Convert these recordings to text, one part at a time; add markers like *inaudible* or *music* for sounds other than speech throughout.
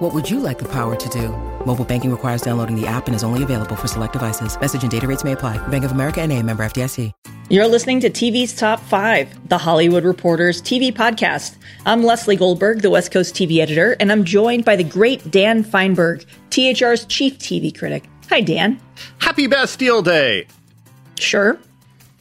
What would you like the power to do? Mobile banking requires downloading the app and is only available for select devices. Message and data rates may apply. Bank of America and a member FDIC. You're listening to TV's Top 5, the Hollywood Reporter's TV podcast. I'm Lesley Goldberg, the West Coast TV editor, and I'm joined by the great Dan Feinberg, THR's chief TV critic. Hi, Dan. Happy Bastille Day! Sure.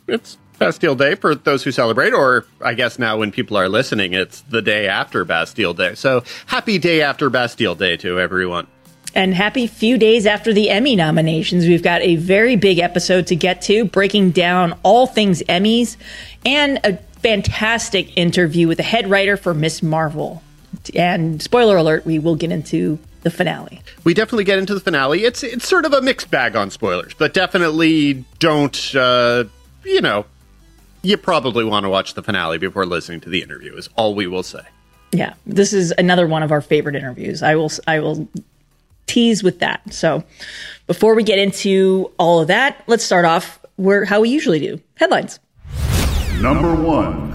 It's Bastille Day for those who celebrate, or I guess now when people are listening, it's the day after Bastille Day. So happy day after Bastille Day to everyone. And happy few days after the Emmy nominations. We've got a very big episode to get to, breaking down all things Emmys and a fantastic interview with the head writer for Miss Marvel. And spoiler alert, we will get into the finale. We definitely get into the finale. It's it's sort of a mixed bag on spoilers, but definitely don't uh, you know, you probably want to watch the finale before listening to the interview is all we will say. Yeah, this is another one of our favorite interviews. I will I will tease with that. So before we get into all of that, let's start off where how we usually do. Headlines. Number one.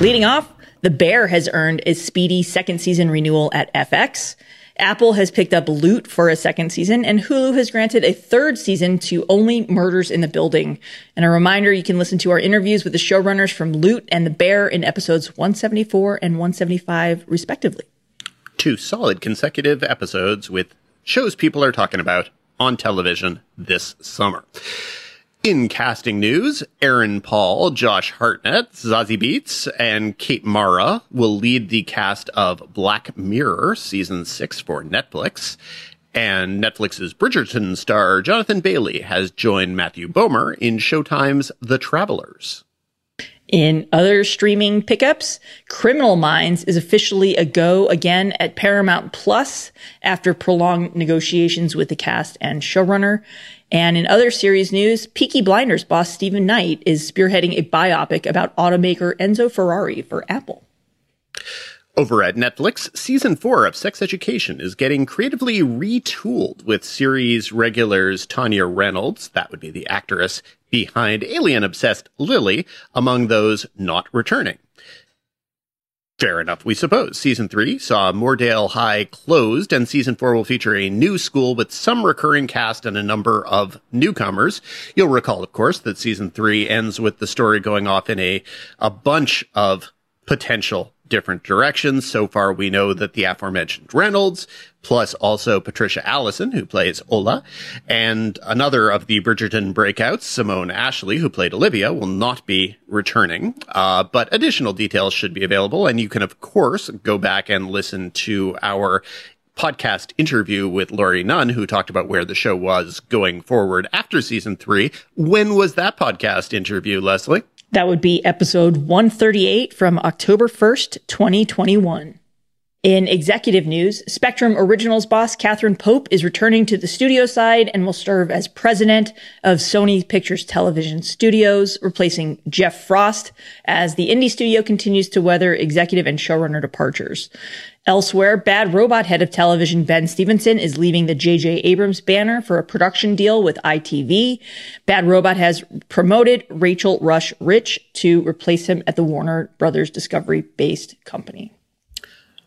Leading off, The Bear has earned a speedy second season renewal at FX. Apple has picked up Loot for a second season, and Hulu has granted a third season to Only Murders in the Building. And a reminder you can listen to our interviews with the showrunners from Loot and The Bear in episodes 174 and 175, respectively. Two solid consecutive episodes with shows people are talking about on television this summer. In casting news, Aaron Paul, Josh Hartnett, Zazie Beetz, and Kate Mara will lead the cast of Black Mirror season six for Netflix. And Netflix's Bridgerton star Jonathan Bailey has joined Matthew Bomer in Showtime's The Travelers. In other streaming pickups, Criminal Minds is officially a go again at Paramount Plus after prolonged negotiations with the cast and showrunner. And in other series news, Peaky Blinders boss Steven Knight is spearheading a biopic about automaker Enzo Ferrari for Apple. Over at Netflix, season four of Sex Education is getting creatively retooled with series regulars Tanya Reynolds, that would be the actress behind alien obsessed Lily, among those not returning. Fair enough, we suppose. Season 3 saw Moordale High closed, and Season 4 will feature a new school with some recurring cast and a number of newcomers. You'll recall, of course, that Season 3 ends with the story going off in a, a bunch of potential different directions. So far, we know that the aforementioned Reynolds, plus also Patricia Allison, who plays Ola, and another of the Bridgerton breakouts, Simone Ashley, who played Olivia, will not be returning. Uh, but additional details should be available. And you can, of course, go back and listen to our podcast interview with Laurie Nunn, who talked about where the show was going forward after season three. When was that podcast interview, Lesley? That would be episode 138 from October 1st, 2021. In executive news, Spectrum Originals boss Katherine Pope is returning to the studio side and will serve as president of Sony Pictures Television Studios, replacing Jeff Frost as the indie studio continues to weather executive and showrunner departures. Elsewhere, Bad Robot head of television Ben Stevenson is leaving the J.J. Abrams banner for a production deal with ITV. Bad Robot has promoted Rachel Rusch Rich to replace him at the Warner Brothers Discovery based company.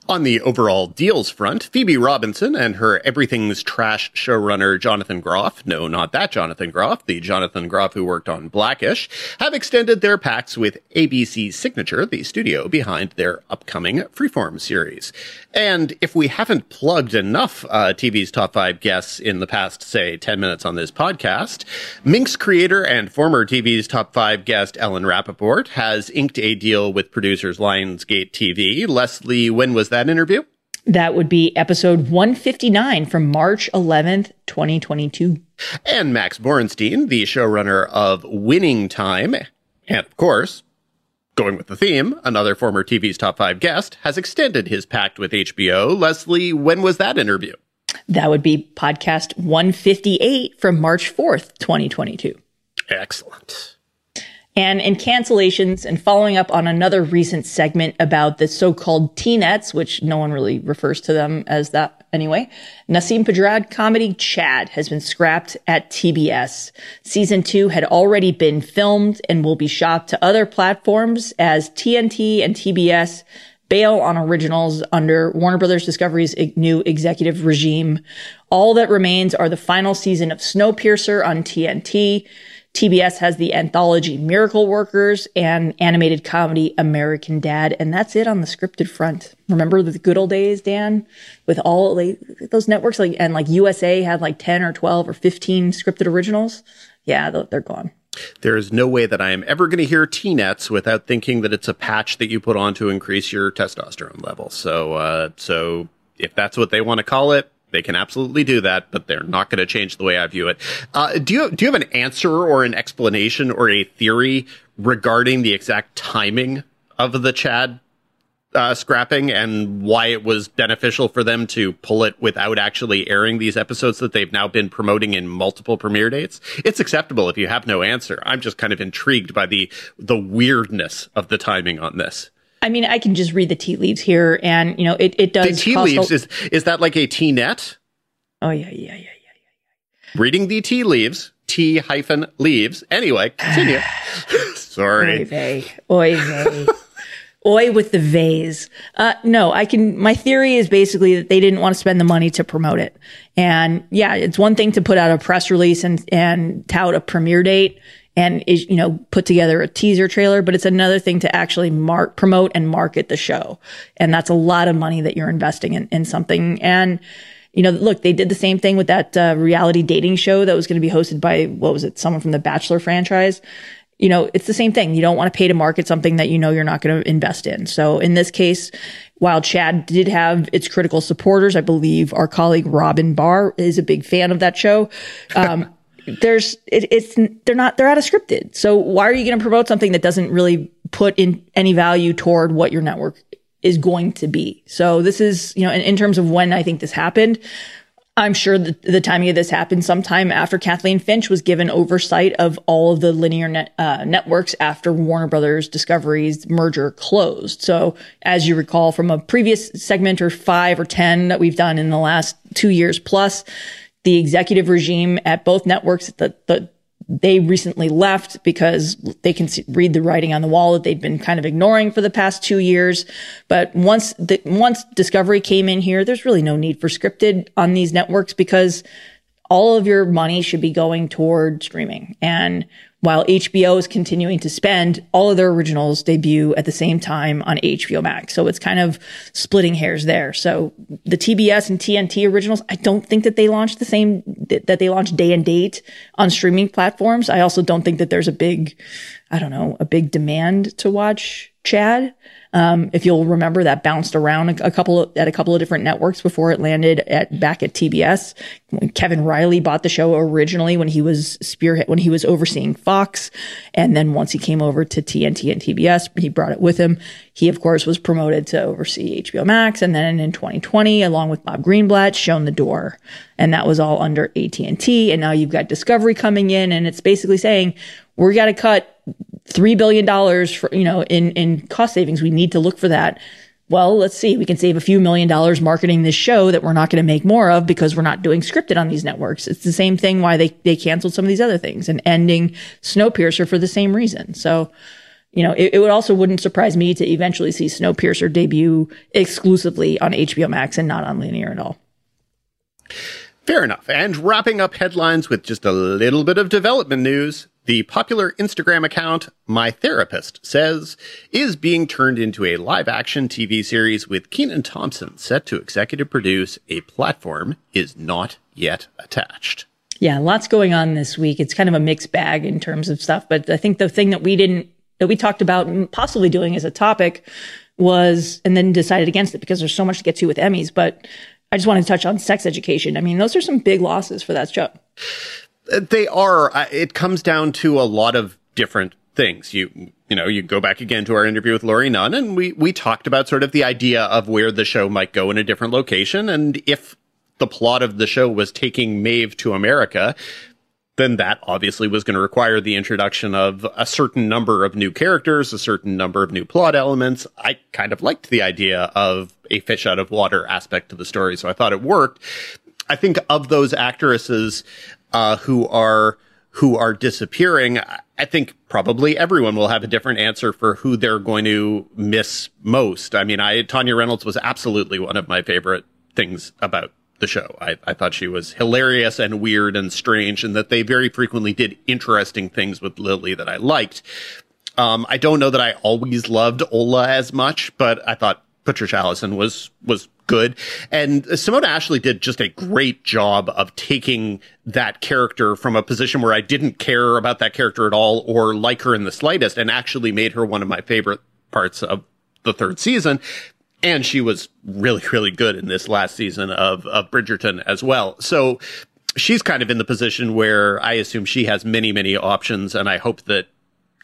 On the overall deals front, Phoebe Robinson and her Everything's Trash showrunner Jonathan Groff, no, not that Jonathan Groff, the Jonathan Groff who worked on Blackish, have extended their pacts with ABC Signature, the studio behind their upcoming Freeform series. And if we haven't plugged enough uh, TV's top five guests in the past, say, 10 minutes on this podcast, Minx creator and former TV's top five guest Ellen Rapoport has inked a deal with producers Lionsgate TV. Lesley, when was that interview? That would be episode 159 from March 11th, 2022. And Max Borenstein, the showrunner of Winning Time, and of course, going with the theme, another former TV's top five guest, has extended his pact with HBO. Lesley, when was that interview? That would be podcast 158 from March 4th, 2022. Excellent. And in cancellations and following up on another recent segment about the so-called T-nets, which no one really refers to them as that anyway, Nasim Pedrad comedy Chad has been scrapped at TBS. Season two had already been filmed and will be shot to other platforms as TNT and TBS bail on originals under Warner Brothers Discovery's new executive regime. All that remains are the final season of Snowpiercer on TNT. TBS has the anthology Miracle Workers and animated comedy American Dad. And that's it on the scripted front. Remember the good old days, Dan, with all like, those networks like, and like USA had like 10 or 12 or 15 scripted originals. Yeah, they're gone. There is no way that I am ever going to hear T-nets without thinking that it's a patch that you put on to increase your testosterone level. So, uh, so if that's what they want to call it, they can absolutely do that, but they're not going to change the way I view it. Uh, do you do you have an answer or an explanation or a theory regarding the exact timing of the Chad uh, scrapping and why it was beneficial for them to pull it without actually airing these episodes that they've now been promoting in multiple premiere dates. It's acceptable if you have no answer. I'm just kind of intrigued by the the weirdness of the timing on this. I mean, I can just read the tea leaves here, and you know, it, it does. The tea leaves a- is is that like a tea net? Oh yeah, yeah, yeah, yeah, yeah. Reading the tea leaves, tea hyphen leaves. Anyway, continue. *sighs* Sorry. Oy vey, oy vey. Oi with the vase. Uh, no, I can, my theory is basically that they didn't want to spend the money to promote it. And yeah, it's one thing to put out a press release and, and tout a premiere date and is, you know, put together a teaser trailer, but it's another thing to actually mark, promote and market the show. And that's a lot of money that you're investing in, in something. And, you know, look, they did the same thing with that uh, reality dating show that was going to be hosted by, what was it, someone from the Bachelor franchise. You know, it's the same thing. You don't want to pay to market something that you know you're not going to invest in. So in this case, while Chad did have its critical supporters, I believe our colleague Robyn Bahr is a big fan of that show. Um, *laughs* there's it, it's they're not they're out of scripted. So why are you going to promote something that doesn't really put in any value toward what your network is going to be? So this is you know in, in terms of when I think this happened. I'm sure that the timing of this happened sometime after Kathleen Finch was given oversight of all of the linear net, uh, networks after Warner Brothers Discovery's merger closed. So, as you recall from a previous segment or five or 10 that we've done in the last two years plus, the executive regime at both networks that the, they recently left because they can see, read the writing on the wall that they'd been kind of ignoring for the past two years. But once the, once Discovery came in here, there's really no need for scripted on these networks because all of your money should be going toward streaming. And while HBO is continuing to spend, all of their originals debut at the same time on HBO Max. So it's kind of splitting hairs there. So the TBS and TNT originals, I don't think that they launched the same, that they launched day and date on streaming platforms. I also don't think that there's a big, I don't know, a big demand to watch Chad. Um, if you'll remember, that bounced around a, a couple of, at a couple of different networks before it landed at back at TBS. Kevin Reilly bought the show originally when he was spearhead when he was overseeing Fox, and then once he came over to TNT and TBS, he brought it with him. He of course was promoted to oversee HBO Max, and then in 2020, along with Bob Greenblatt, shown the door, and that was all under AT and T. And now you've got Discovery coming in, and it's basically saying we got to cut three billion dollars for you know in in cost savings. We need to look for that. Well, let's see. We can save a few million dollars marketing this show that we're not going to make more of because we're not doing scripted on these networks. It's the same thing why they they canceled some of these other things and ending Snowpiercer for the same reason. So. You know, it, it would also wouldn't surprise me to eventually see Snowpiercer debut exclusively on HBO Max and not on linear at all. Fair enough. And wrapping up headlines with just a little bit of development news. The popular Instagram account, My Therapist, says is being turned into a live action TV series with Kenan Thompson set to executive produce. A platform is not yet attached. Yeah, lots going on this week. It's kind of a mixed bag in terms of stuff, but I think the thing that we didn't, that we talked about possibly doing as a topic was, and then decided against it because there's so much to get to with Emmys, but I just wanted to touch on sex education. I mean, those are some big losses for that show. Uh, they are. Uh, it comes down to a lot of different things. You you know, you go back again to our interview with Laurie Nunn, and we we talked about sort of the idea of where the show might go in a different location, and if the plot of the show was taking Maeve to America, then that obviously was going to require the introduction of a certain number of new characters, a certain number of new plot elements. I kind of liked the idea of a fish out of water aspect to the story, so I thought it worked. I think of those actresses uh, who are who are disappearing, I think probably everyone will have a different answer for who they're going to miss most. I mean, I Tanya Reynolds was absolutely one of my favorite things about the show. I, I thought she was hilarious and weird and strange, and that they very frequently did interesting things with Lily that I liked. Um, I don't know that I always loved Ola as much, but I thought Patricia Allison was was good. And Simone Ashley did just a great job of taking that character from a position where I didn't care about that character at all or like her in the slightest and actually made her one of my favorite parts of the third season and she was really, really good in this last season of, of Bridgerton as well. So she's kind of in the position where I assume she has many, many options, and I hope that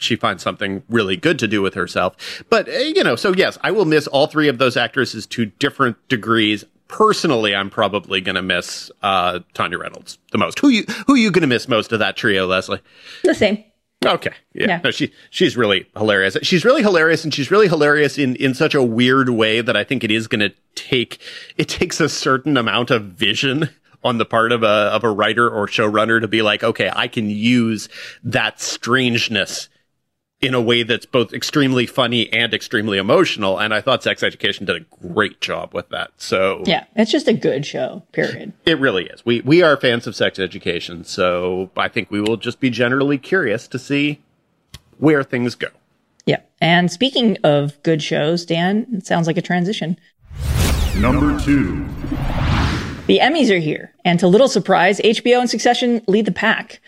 she finds something really good to do with herself. But, uh, you know, so yes, I will miss all three of those actresses to different degrees. Personally, I'm probably going to miss uh, Tanya Reynolds the most. Who you who you going to miss most of that trio, Lesley? The same. Okay. Yeah. yeah. No, she she's really hilarious. She's really hilarious and she's really hilarious in in such a weird way that I think it is going to take it takes a certain amount of vision on the part of a of a writer or showrunner to be like, okay, I can use that strangeness in a way that's both extremely funny and extremely emotional. And I thought Sex Education did a great job with that. So yeah, it's just a good show. Period. It really is. We we are fans of Sex Education, so I think we will just be generally curious to see where things go. Yeah. And speaking of good shows, Dan, it sounds like a transition. Number two. The Emmys are here, and to little surprise, HBO and Succession lead the pack.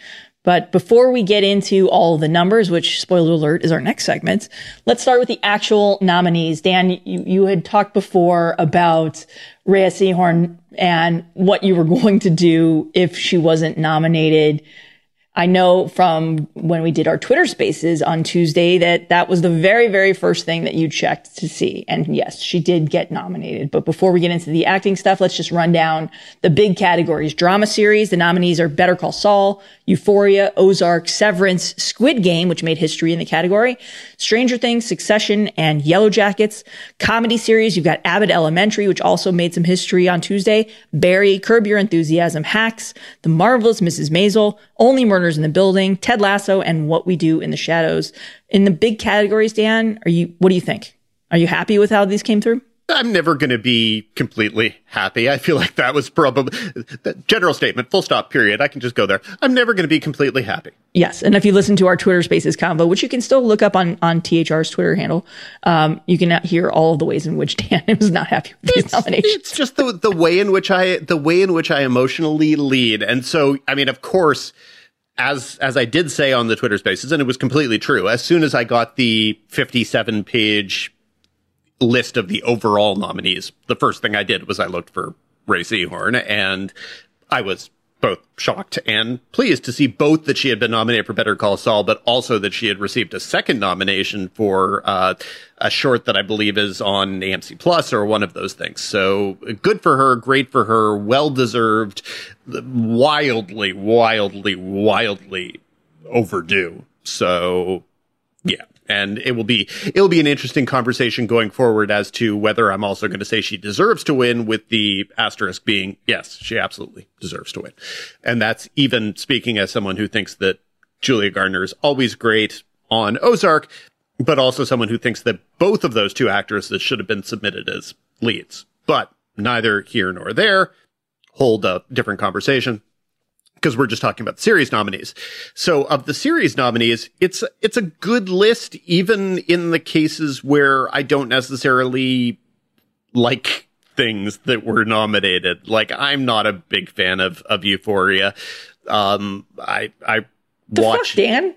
But before we get into all the numbers, which spoiler alert is our next segment, let's start with the actual nominees. Dan, you, you had talked before about Rhea Seehorn and what you were *laughs* going to do if she wasn't nominated. I know from when we did our Twitter spaces on Tuesday that that was the very, very first thing that you checked to see. And yes, she did get nominated. But before we get into the acting stuff, let's just run down the big categories. Drama series. The nominees are Better Call Saul, Euphoria, Ozark, Severance, Squid Game, which made history in the category, Stranger Things, Succession, and Yellow Jackets. Comedy series. You've got Abbott Elementary, which also made some history on Tuesday. Barry, Curb Your Enthusiasm, Hacks, The Marvelous Mrs. Maisel, Only Murders in the Building, Ted Lasso, and What We Do in the Shadows. In the big categories, Dan, are you? What do you think? Are you happy with how these came through? I'm never going to be completely happy. I feel like that was probably the general statement, full stop, period. I can just go there. I'm never going to be completely happy. Yes. And if you listen to our Twitter Spaces convo, which you can still look up on, on THR's Twitter handle, um, you can hear all of the ways in which Dan *laughs* was not happy with these it's, nominations. It's just the, the way in which I, the way in which I emotionally lead. And so, I mean, of course, as as I did say on the Twitter Spaces, and it was completely true. As soon as I got the 57 page list of the overall nominees, the first thing I did was I looked for Rhea Seehorn, and I was both shocked and pleased to see both that she had been nominated for Better Call Saul, but also that she had received a second nomination for uh, a short that I believe is on AMC Plus or one of those things. So good for her, great for her, well deserved, wildly, wildly, wildly overdue. So yeah, and it will be it'll be an interesting conversation going forward as to whether I'm also going to say she deserves to win with the asterisk being yes she absolutely deserves to win. And that's even speaking as someone who thinks that Julia Garner is always great on Ozark but also someone who thinks that both of those two actresses should have been submitted as leads. But neither here nor there hold a different conversation because we're just talking about the series nominees. So of the series nominees, it's, it's a good list, even in the cases where I don't necessarily like things that were nominated. Like I'm not a big fan of, of Euphoria. Um, I, I watch. Dan?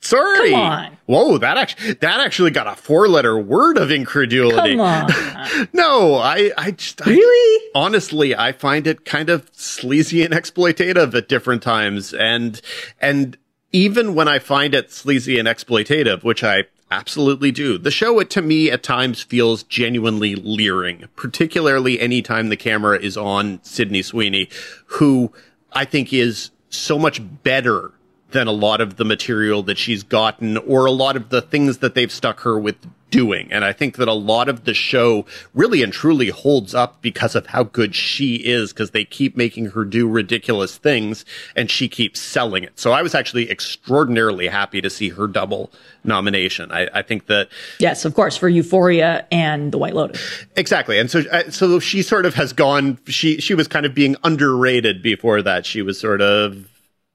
Sorry. Come on. Whoa, that actually that actually got a four letter word of incredulity. Come on. *laughs* no, I I just really I, honestly I find it kind of sleazy and exploitative at different times, and and even when I find it sleazy and exploitative, which I absolutely do, the show it to me at times feels genuinely leering, particularly anytime the camera is on Sydney Sweeney, who I think is so much better than a lot of the material that she's gotten or a lot of the things that they've stuck her with doing. And I think that a lot of the show really and truly holds up because of how good she is, because they keep making her do ridiculous things and she keeps selling it. So I was actually extraordinarily happy to see her double nomination. I, I think that. Yes, of course, for Euphoria and The White Lotus. Exactly. And so, uh, so she sort of has gone, she, she was kind of being underrated before that. She was sort of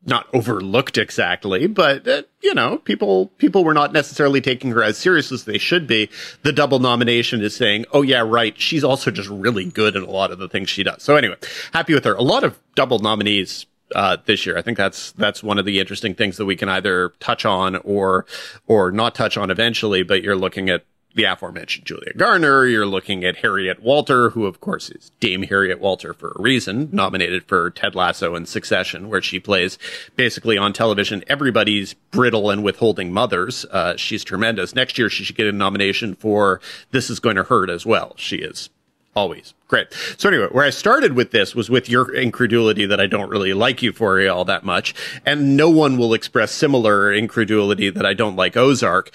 not overlooked exactly, but uh, you know, people people were not necessarily taking her as serious as they should be. The double nomination is saying, "Oh yeah, right. She's also just really good at a lot of the things she does." So anyway, happy with her. A lot of double nominees uh, this year. I think that's that's one of the interesting things that we can either touch on or or not touch on eventually. But you're looking at the aforementioned Julia Garner. You're looking at Harriet Walter, who of course is Dame Harriet Walter for a reason, nominated for Ted Lasso and Succession, where she plays basically on television everybody's brittle and withholding mothers. Uh, she's tremendous. Next year, she should get a nomination for This Is Going to Hurt as well. She is always great. So anyway, where I started with this was with your incredulity that I don't really like Euphoria all that much, and no one will express similar incredulity that I don't like Ozark.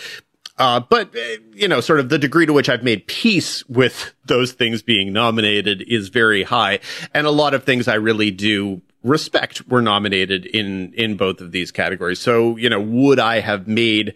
Uh, but, uh, you know, sort of the degree to which I've made peace with those things being nominated is very high. And a lot of things I really do respect were nominated in, in both of these categories. So, you know, would I have made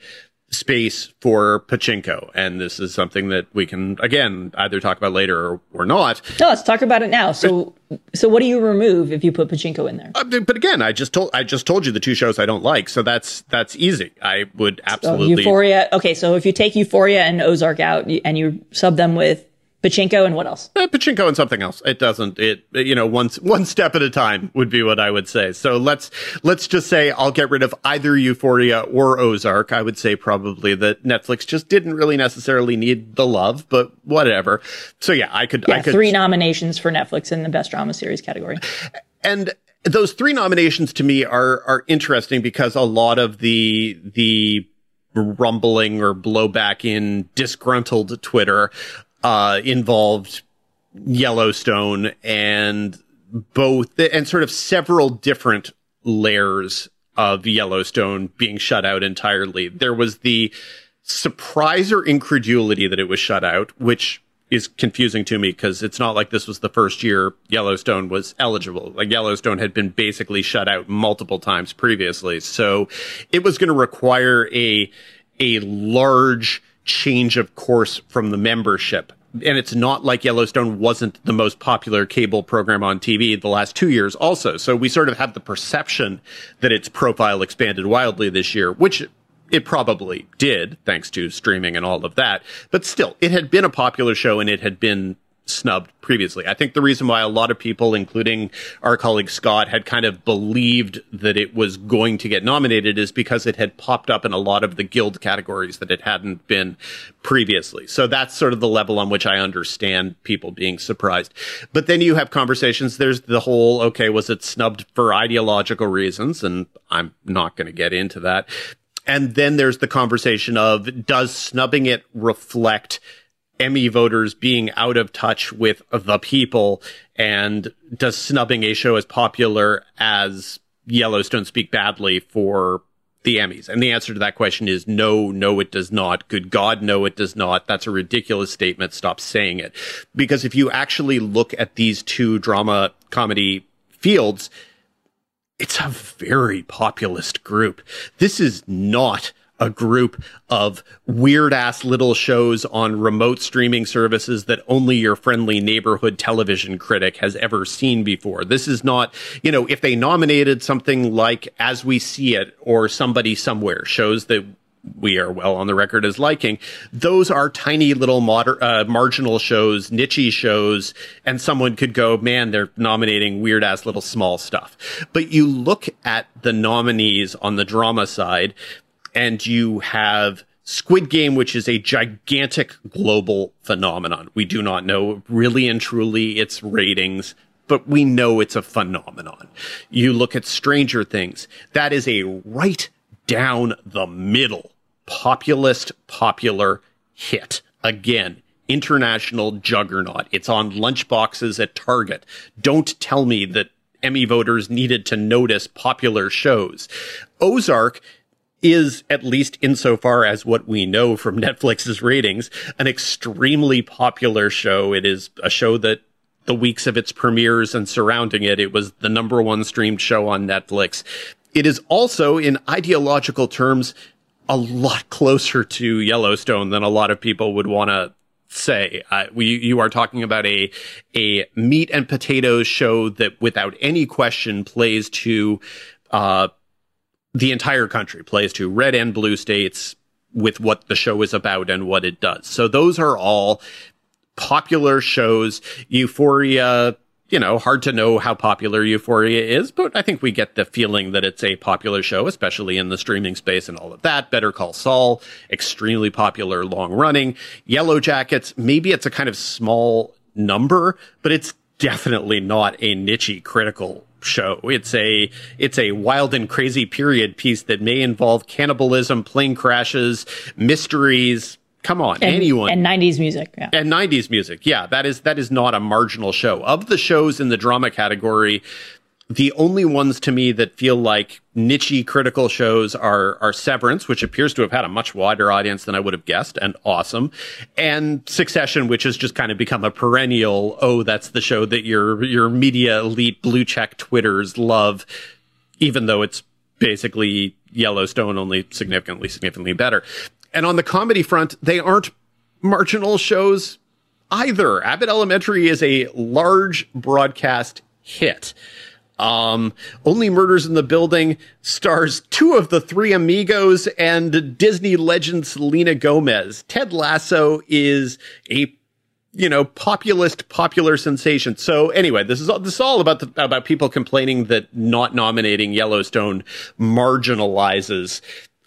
space for pachinko. And this is something that we can again either talk about later or, or not. No let's talk about it now. So so what do you remove if you put pachinko in there? Uh, but again i just told i just told you the two shows i don't like. So that's that's easy. I would absolutely so euphoria okay so if you take euphoria and ozark out and you sub them with Pachinko and what else? Uh, Pachinko and something else. It doesn't. It you know one one step at a time would be what I would say. So let's let's just say I'll get rid of either Euphoria or Ozark. I would say probably that Netflix just didn't really necessarily need the love, but whatever. So yeah, I could. Yeah, I could, three nominations for Netflix in the best drama series category. And those three nominations to me are are interesting because a lot of the the rumbling or blowback in disgruntled Twitter uh, involved Yellowstone and both and sort of several different layers of Yellowstone being shut out entirely. There was the surprise or incredulity that it was shut out, which is confusing to me because it's not like this was the first year Yellowstone was eligible. Like Yellowstone had been basically shut out multiple times previously. So it was going to require a, a large change of course from the membership. And it's not like Yellowstone wasn't the most popular cable program on TV the last two years also. So we sort of have the perception that its profile expanded wildly this year, which it probably did thanks to streaming and all of that. But still, it had been a popular show and it had been snubbed previously. I think the reason why a lot of people, including our colleague Scott, had kind of believed that it was going to get nominated is because it had popped up in a lot of the guild categories that it hadn't been previously. So that's sort of the level on which I understand people being surprised. But then you have conversations. There's the whole, okay, was it snubbed for ideological reasons? And I'm not going to get into that. And then there's the conversation of does snubbing it reflect Emmy voters being out of touch with the people and does snubbing a show as popular as Yellowstone speak badly for the Emmys? And the answer to that question is no, no, it does not. Good God, no, it does not. That's a ridiculous statement. Stop saying it. Because if you actually look at these two drama comedy fields, it's a very populist group. This is not a group of weird ass little shows on remote streaming services that only your friendly neighborhood television critic has ever seen before. This is not, you know, if they nominated something like As We See It or Somebody Somewhere, shows that we are well on the record as liking. Those are tiny little moder- uh, marginal shows, nichey shows, and someone could go, man, they're nominating weird ass little small stuff. But you look at the nominees on the drama side, and you have Squid Game, which is a gigantic global phenomenon. We do not know really and truly its ratings, but we know it's a phenomenon. You look at Stranger Things, that is a right down the middle populist popular hit. Again, international juggernaut. It's on lunchboxes at Target. Don't tell me that Emmy voters needed to notice popular shows. Ozark is, at least insofar as what we know from *laughs* Netflix's ratings, an extremely popular show. It is a show that the weeks of its premieres and surrounding it, it was the number one streamed show on Netflix. It is also, in ideological terms, a lot closer to Yellowstone than a lot of people would want to say. Uh, we, you are talking about a, a meat and potatoes show that without any question plays to, uh, the entire country plays to red and blue states with what the show is about and what it does. So those are all popular shows. Euphoria, you know, hard to know how popular Euphoria is, but I think we get the feeling that it's a popular show, especially in the streaming space and all of that. Better Call Saul, extremely popular, long running. Yellow Jackets, maybe it's a kind of small number, but it's definitely not a niche critical show. It's a it's a wild and crazy period piece that may involve cannibalism, plane crashes, mysteries, come on, and, anyone and 90s music, yeah. And 90s music. Yeah, that is that is not a marginal show. Of the shows in the drama category, the only ones to me that feel like niche critical shows are are Severance, which appears to have had a much wider audience than I would have guessed, and awesome, and Succession, which has just kind of become a perennial. Oh, that's the show that your your media elite blue check twitters love, even though it's basically Yellowstone, only significantly significantly better. And on the comedy front, they aren't marginal shows either. Abbott Elementary is a large broadcast hit. Um, Only Murders in the Building stars two of the three amigos and Disney legend Selena Gomez. Ted Lasso is a you know, populist, popular sensation. So anyway, this is all, this is all about the, about people complaining that not nominating Yellowstone marginalizes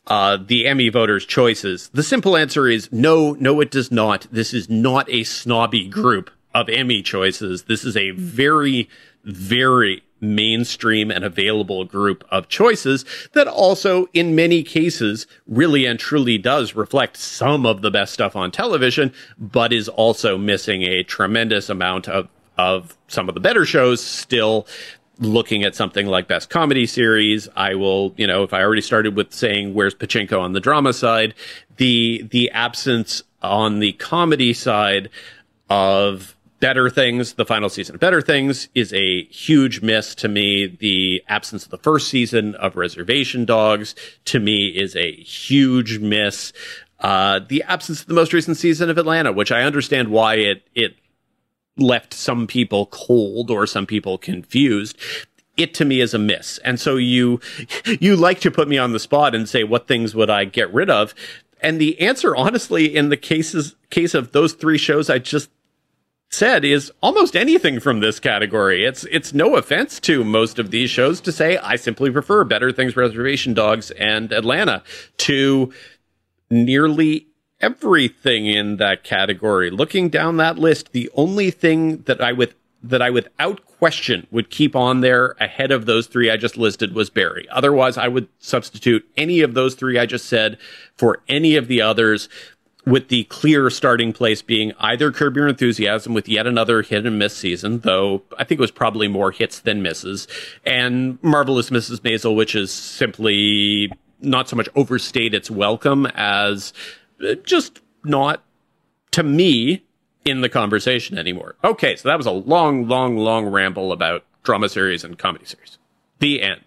uh, the Emmy voters' choices? The simple answer is no, no, it does not. This is not a snobby group of Emmy choices. This is a very, very mainstream and available group of choices that also in many cases really and truly does reflect some of the best stuff on television, but is also missing a tremendous amount of of some of the better shows still looking at something like best comedy series, I will, you know, if I already started with saying where's Pachinko on the drama side, the the absence on the comedy side of Better Things, the final season of Better Things is a huge miss to me. The absence of the first season of Reservation Dogs to me is a huge miss. Uh, the absence of the most recent season of Atlanta, which I understand why it it left some people cold or some people confused it to me is a miss. And so you, *laughs* you like to put me on the spot and say, what things would I get rid of? And the answer, honestly, in the cases, case of those three shows I just said is almost anything from this category. It's, it's no offense to most of these shows to say I simply prefer Better Things Reservation Dogs and Atlanta to nearly everything in that category. Looking down that list, the only thing that I with that I without question would keep on there ahead of those three I just listed was Barry. Otherwise, I would substitute any of those three I just said for any of the others with the clear starting place being either Curb Your Enthusiasm with yet another hit and miss season, though I think it was probably more hits than misses, and Marvelous Mrs. Maisel, which is simply not so much overstayed its welcome as uh, just not to me in the conversation anymore. Okay, so that was a long, long, long ramble about drama series and comedy series. The end.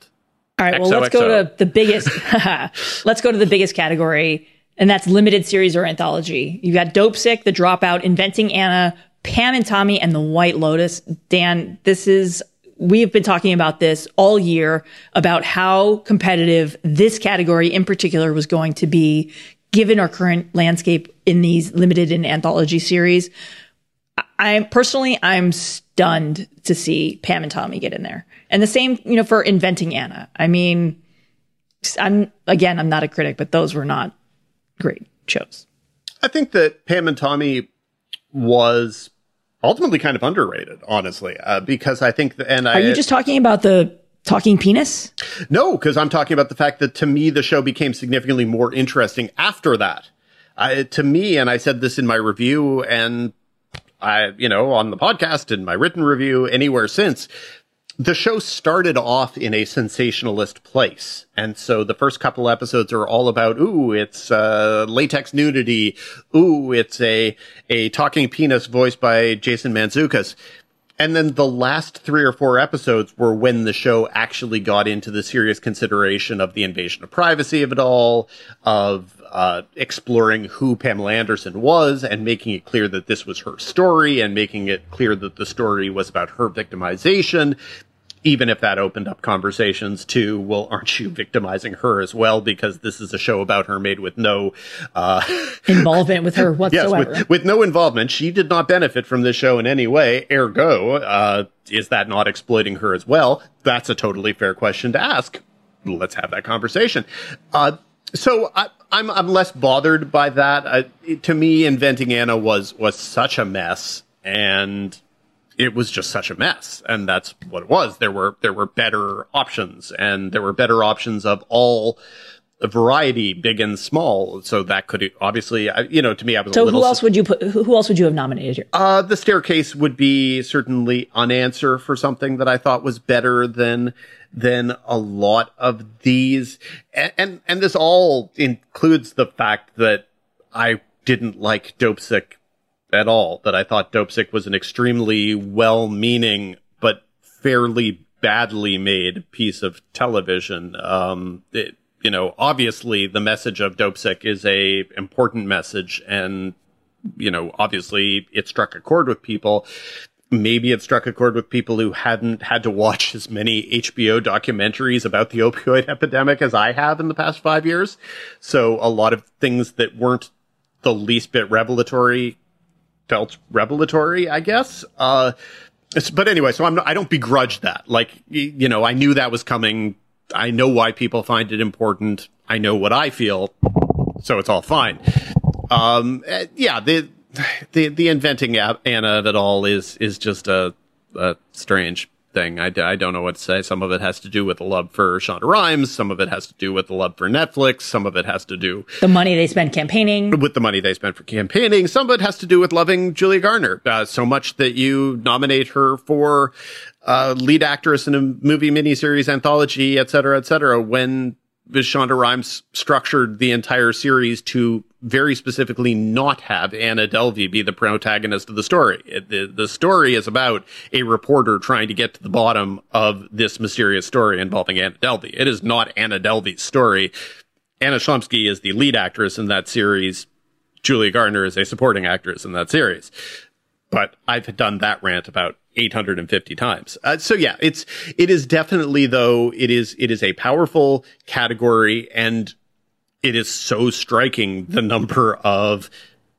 All right, well, let's go to the biggest. *laughs* let's go to the biggest category, and that's limited series or anthology. You've got Dopesick, The Dropout, Inventing Anna, Pam and Tommy, and The White Lotus. Dan, this is we have been talking about this all year about how competitive this category in particular was going to be given our current landscape in these limited and anthology series, I personally I'm stunned to see Pam and Tommy get in there. And the same, you know, for Inventing Anna. I mean, I'm again, I'm not a critic, but those were not great shows. I think that Pam and Tommy was ultimately kind of underrated, honestly, uh, because I think, the, and are I, you just talking about the talking penis? No, because I'm talking about the fact that to me the show became significantly more interesting after that. I, to me, and I said this in my review and I, you know, on the podcast and my written review anywhere since, the show started off in a sensationalist place. And so the first couple episodes are all about, ooh, it's, uh, latex nudity. Ooh, it's a, a talking penis voiced by Jason Mantzoukas. And then the last three or four episodes were when the show actually got into the serious consideration of the invasion of privacy of it all, of uh, exploring who Pamela Anderson was and making it clear that this was her story and making it clear that the story was about her victimization even if that opened up conversations to, well, aren't you victimizing her as well? Because this is a show about her made with no uh, *laughs* involvement with her whatsoever. *laughs* yes, with, with, no involvement. She did not benefit from this show in any way. Ergo, uh, is that not exploiting her as well? That's a totally fair question to ask. Let's have that conversation. Uh, so I, I'm I'm less bothered by that. Uh, to me, inventing Anna was was such a mess, and it was just such a mess. And that's what it was. There were, there were better options and there were better options of all variety, big and small. So that could obviously, you know, to me, I was. So who else would you put? Who else would you have nominated here? Uh, the staircase would be certainly an answer for something that I thought was better than than a lot of these, and and, and this all includes the fact that I didn't like Dopesick at all. That I thought Dopesick was an extremely well-meaning but fairly badly made piece of television. Um, it, you know, obviously the message of Dopesick is a important message, and you know, obviously it struck a chord with people. Maybe it struck a chord with people who hadn't had to watch as many HBO documentaries about the opioid *laughs* epidemic as I have in the past five years. So a lot of things that weren't the least bit revelatory felt revelatory, I guess. Uh, but anyway, so I'm not, I don't begrudge that. Like, you know, I knew that was coming. I know why people find it important. I know what I feel. So it's all fine. Um, eh, yeah, the, *sighs* the, the inventing Anna of it all is, is just a, a strange thing. I, I don't know what to say. Some of it has to do with the love for Shonda Rhimes. Some of it has to do with the love for Netflix. Some of it has to do the money they spend campaigning. With the money they spend for campaigning. Some of it has to do with loving Julia Garner uh, so much that you nominate her for uh, lead actress in a movie miniseries anthology, et cetera, et cetera. When Shonda Rhimes structured the entire series to very specifically not have Anna Delvey be the protagonist of the story. It, the, the story is about a reporter trying to get to the bottom of this mysterious story involving Anna Delvey. It is not Anna Delvey's story. Anna Chlumsky is the lead actress in that series. Julia Garner is a supporting actress in that series. But I've done that rant about 850 times. Uh, so yeah, it's, it is definitely though, it is, it is a powerful category and it is so striking the number of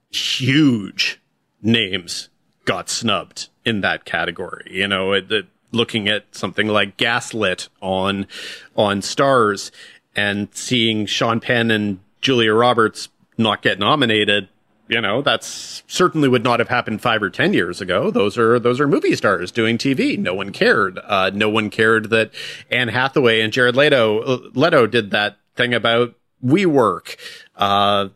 huge names got snubbed in that category. You know, it, it, looking at something like Gaslit on, on Starz and seeing Sean Penn and Julia Roberts not get nominated you know, that's certainly would not have happened five or ten years ago. Those are those are movie stars doing TV. No one cared. Uh, no one cared that Anne Hathaway and Jared Leto Leto did that thing about WeWork. Uh,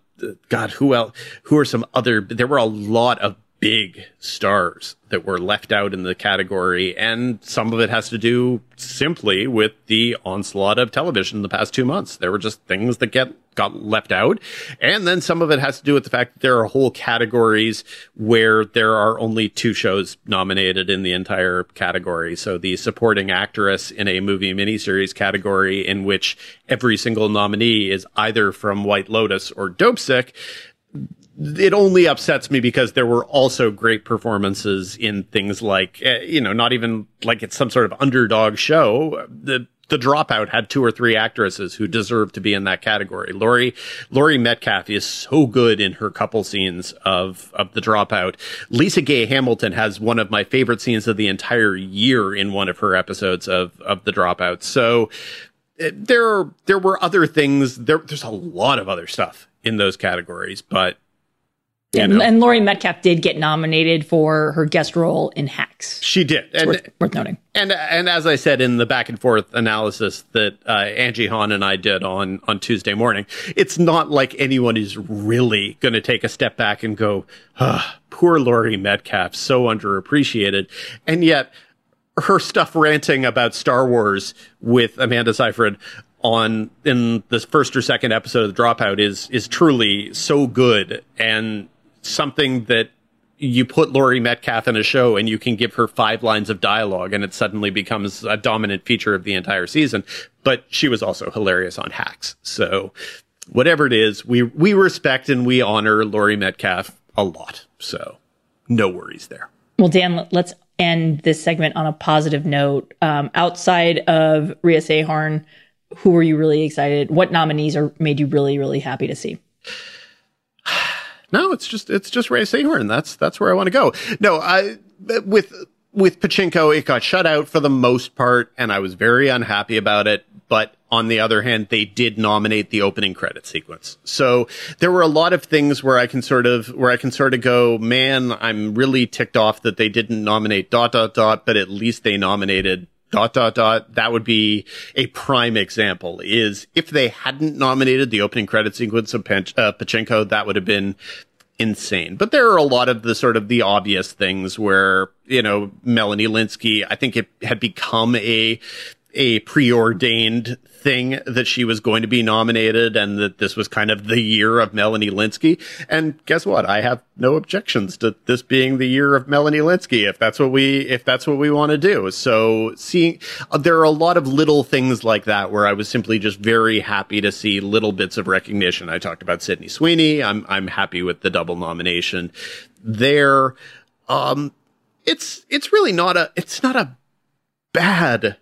God, who else? Who are some other? There were a lot of big stars that were left out in the category. And some of it has to do simply with the onslaught of television in the past two months. There were just things that get got left out. And then some of it has to do with the fact that there are whole categories where there are only two shows nominated in the entire category. So the supporting actress in a movie miniseries category in which every single nominee is either from White Lotus or Dopesick it only upsets me because there were also great performances in things like, uh, you know, not even like it's some sort of underdog show. The, the dropout had two or three actresses who deserved to be in that category. Laurie, Laurie Metcalf is so good in her couple scenes of, of the dropout. LisaGay Hamilton has one of my favorite scenes of the entire year in one of her episodes of, of the dropout. So, uh, there, there were other things. There, there's a lot of other stuff in those categories, but yeah, know? and Laurie Metcalf did get nominated for her guest role in Hacks. She did, and, worth, worth, noting. And and as I said in the back and forth analysis that uh, Angie Han and I did on on Tuesday morning, it's not like anyone is really going to take a step back and go, oh, "Poor Laurie Metcalf, so underappreciated," and yet her stuff ranting about Star Wars with Amanda Seyfried on in the first or second episode of the Dropout is is truly so good and something that you put Laurie Metcalf in a show and you can give her five lines of dialogue and it suddenly becomes a dominant feature of the entire season. But she was also hilarious on hacks. So whatever it is, we, we respect and we honor Laurie Metcalf a lot. So no worries there. Well, Dan, let's end this segment on a positive note. Um, outside of Rhea Seehorn, who were you really excited? What nominees are made you really, really happy to see? No, it's just it's just Rhea Seehorn. That's that's where I want to go. No, I with with Pachinko, it got shut out for the most part, and I was very unhappy about it. But on the other hand, they did nominate the opening credit sequence. So there were a lot of things where I can sort of where I can sort of go, man, I'm really ticked off that they didn't nominate dot dot dot, but at least they nominated dot dot dot that would be a prime example is if they hadn't nominated the opening credit sequence of Pen- uh, that would have been insane. But there are a lot of the sort of the obvious things where you know melanie lynskey i think it had become a a preordained thing that she was going to be nominated and that this was kind of the year of Melanie Lynskey. And guess what? I have no objections to this being the year of Melanie Lynskey if that's what we if that's what we want to do. So seeing uh, there are a lot of little things like that where I was simply just very happy to see little bits of recognition. I talked about Sydney Sweeney. I'm I'm happy with the double nomination there. Um it's it's really not a it's not a bad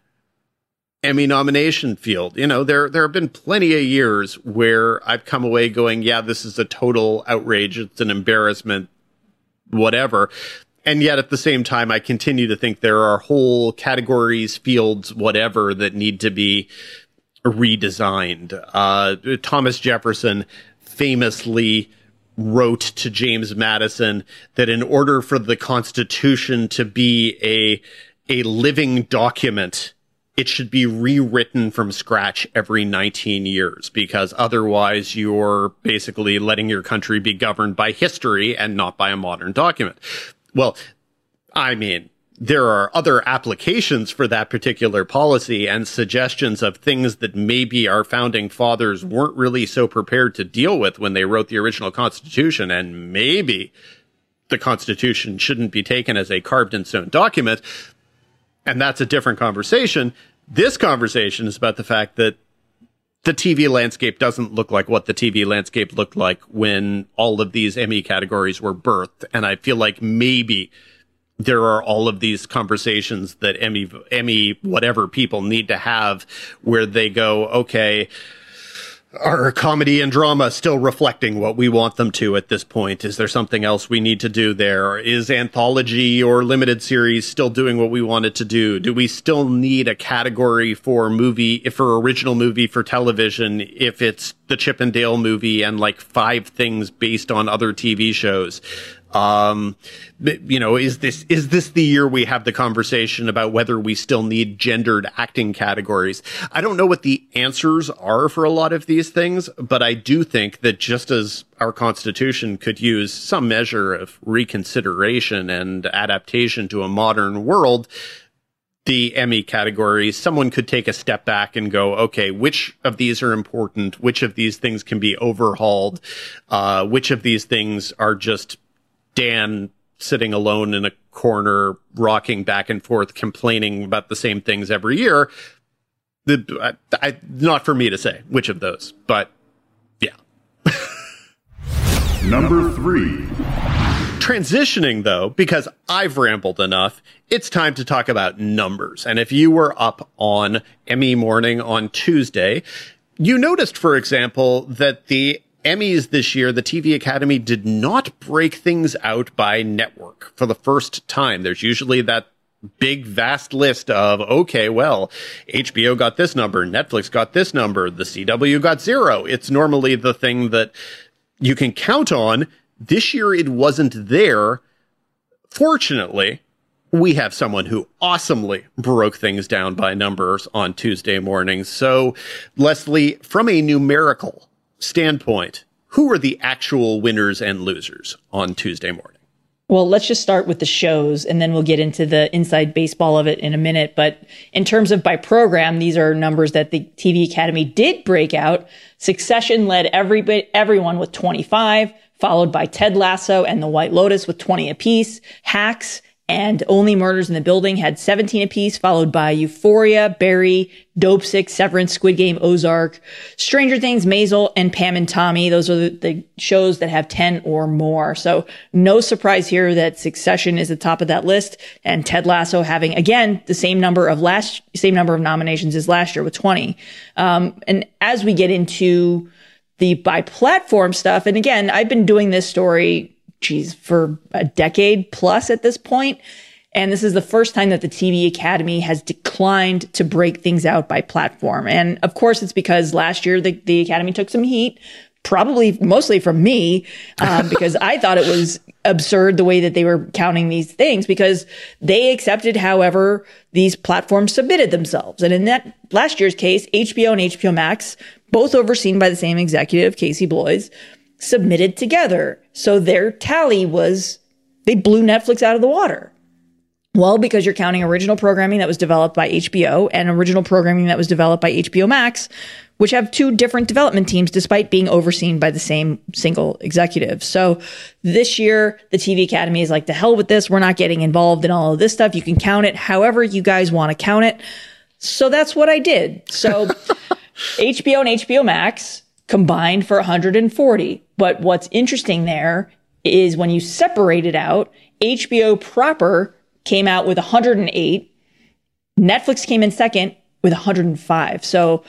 Emmy nomination field. You know, there there have been plenty of years where I've come away going, yeah, this is a total outrage. It's an embarrassment, whatever. And yet at the same time, I continue to think there are whole categories, fields, whatever that need to be redesigned. Uh, Thomas Jefferson famously wrote to James Madison that in order for the Constitution to be a, a living document, it should be rewritten from scratch every 19 years because otherwise you're basically letting your country be governed by history and not by a modern document. Well, I mean, there are other applications for that particular policy and suggestions of things that maybe our founding fathers weren't really so prepared to deal with when they wrote the original constitution. And maybe the constitution shouldn't be taken as a carved in stone document. And that's a different conversation. This conversation is about the fact that the TV landscape doesn't look like what the TV landscape looked like when all of these Emmy categories were birthed. And I feel like maybe there are all of these conversations that Emmy, Emmy, whatever people need to have where they go, okay, are comedy and drama still reflecting what we want them to at this point? Is there something else we need to do there? Is anthology or limited series still doing what we want it to do? Do we still need a category for movie, if for original movie for television if it's the Chip and Dale movie and like five things based on other TV shows? Um, you know, is this, is this the year we have the conversation about whether we still need gendered acting categories? I don't know what the answers are for a lot of these things, but I do think that just as our constitution could use some measure of reconsideration and adaptation to a modern world, the Emmy categories, someone could take a step back and go, okay, which of these are important? Which of these things can be overhauled? Uh, which of these things are just Dan sitting alone in a corner, rocking back and forth, complaining about the same things every year. The, I, I, not for me to say which of those, but yeah. *laughs* Number three. Transitioning though, because I've rambled enough, it's time to talk about numbers. And if you were up on Emmy morning on Tuesday, you noticed, for example, that the Emmys this year, the TV Academy did not break things out by network for the first time. There's usually that big vast list of okay well hbo got this number netflix got this number the cw got zero. It's normally the thing that you can count on. This year it wasn't there. Fortunately we have someone who awesomely broke things down by numbers on tuesday mornings so lesley from a numerical standpoint, who are the actual winners and losers on Tuesday morning? Well, let's just start with the shows and then we'll get into the inside baseball of it in a minute. But in terms of by program, these are numbers that the TV Academy did break out. Succession led everybody, everyone with 25, followed by Ted Lasso and The White Lotus with 20 apiece. Hacks and Only Murders in the Building had 17 apiece, followed by Euphoria, Barry, Dope Dopesick, Severance, Squid Game, Ozark, Stranger Things, Maisel, and Pam and Tommy. Those are the, the, shows that have 10 or more. So no surprise here that Succession is at the top of that list and Ted Lasso having again the same number of last, same number of nominations as last year with 20. Um, and as we get into the by platform stuff, and again, I've been doing this story geez, for a decade plus at this point. And this is the first time that the TV Academy has declined to break things out by platform. And of course, it's because last year the, the Academy took some heat, probably mostly from me, um, *laughs* because I thought it was absurd the way that they were counting these things because they accepted however these platforms submitted themselves. And in that last year's case, HBO and HBO Max, both overseen by the same executive, Casey Bloys, submitted together. So their tally was they blew Netflix out of the water. Well, because you're counting original programming that was developed by HBO and original programming that was developed by HBO Max, which have two different development teams despite being overseen by the same single executive. So this year, the TV Academy is like, the hell with this. We're not getting involved in all of this stuff. You can count it however you guys want to count it. So that's what I did. So *laughs* HBO and HBO Max combined for 140. But what's interesting there is when you separate it out, HBO proper came out with 108. Netflix came in second with 105. So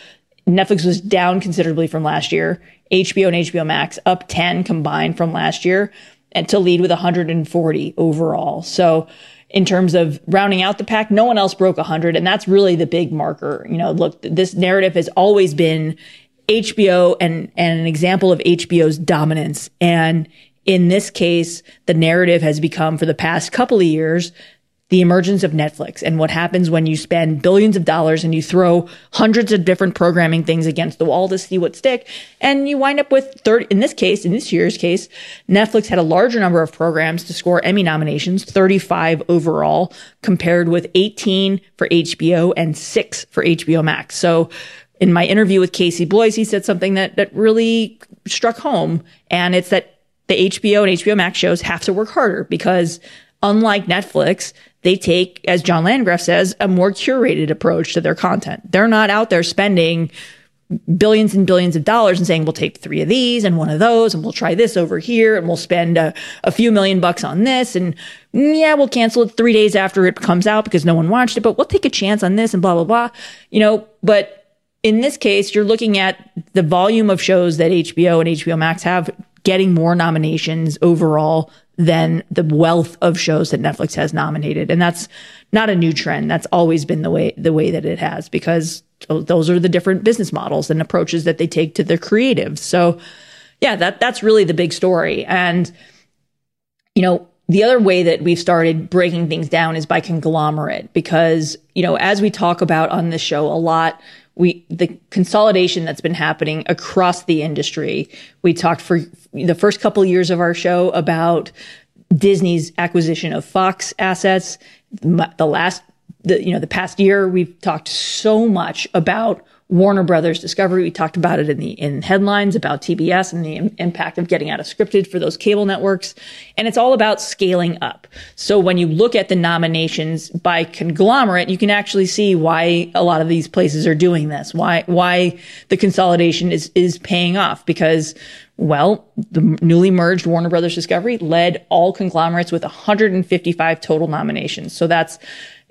Netflix was down considerably from last year. HBO and HBO Max up 10 combined from last year and to lead with 140 overall. So in terms of rounding out the pack, no one else broke 100 and that's really the big marker. You know, look, this narrative has always been HBO and, and an example of HBO's dominance. And in this case, the narrative has become for the past couple of years the emergence of Netflix and what happens when you spend billions of dollars and you throw hundreds of different programming things against the wall to see what stick. And you wind up with 30, in this case, in this year's case, Netflix had a larger number of programs to score Emmy nominations, 35 overall, compared with 18 for HBO and six for HBO Max. So in my interview with Casey Bloys, he said something that, that really struck home. And it's that the HBO and HBO Max shows have to work harder because unlike Netflix, they take, as John Landgraf says, a more curated approach to their content. They're not out there spending billions and billions of dollars and saying, we'll take three of these and one of those and we'll try this over here and we'll spend a, a few million bucks on this. And yeah, we'll cancel it three days after it comes out because no one watched it, but we'll take a chance on this and blah, blah, blah. You know, but in this case, you're looking at the volume of shows that HBO and HBO Max have getting more nominations overall than the wealth of shows that Netflix has nominated. And that's not a new trend. That's always been the way, the way that it has because those are the different business models and approaches that they take to their creatives. So yeah, that, that's really the big story. And, you know, the other way that we've started breaking things down is by conglomerate because, you know, as we talk about on this show a lot, we the consolidation that's been happening across the industry. We talked for the first couple of years of our show about Disney's acquisition of Fox assets. The last, the, you know, the past year, we've talked so much about Warner Brothers Discovery. We talked about it in the in headlines about TBS and the Im- impact of getting out of scripted for those cable networks. And it's all about scaling up. So when you look at the nominations by conglomerate, you can actually see why a lot of these places are doing this. Why why the consolidation is is paying off because well, the newly merged Warner Brothers Discovery led all conglomerates with 155 total nominations. So that's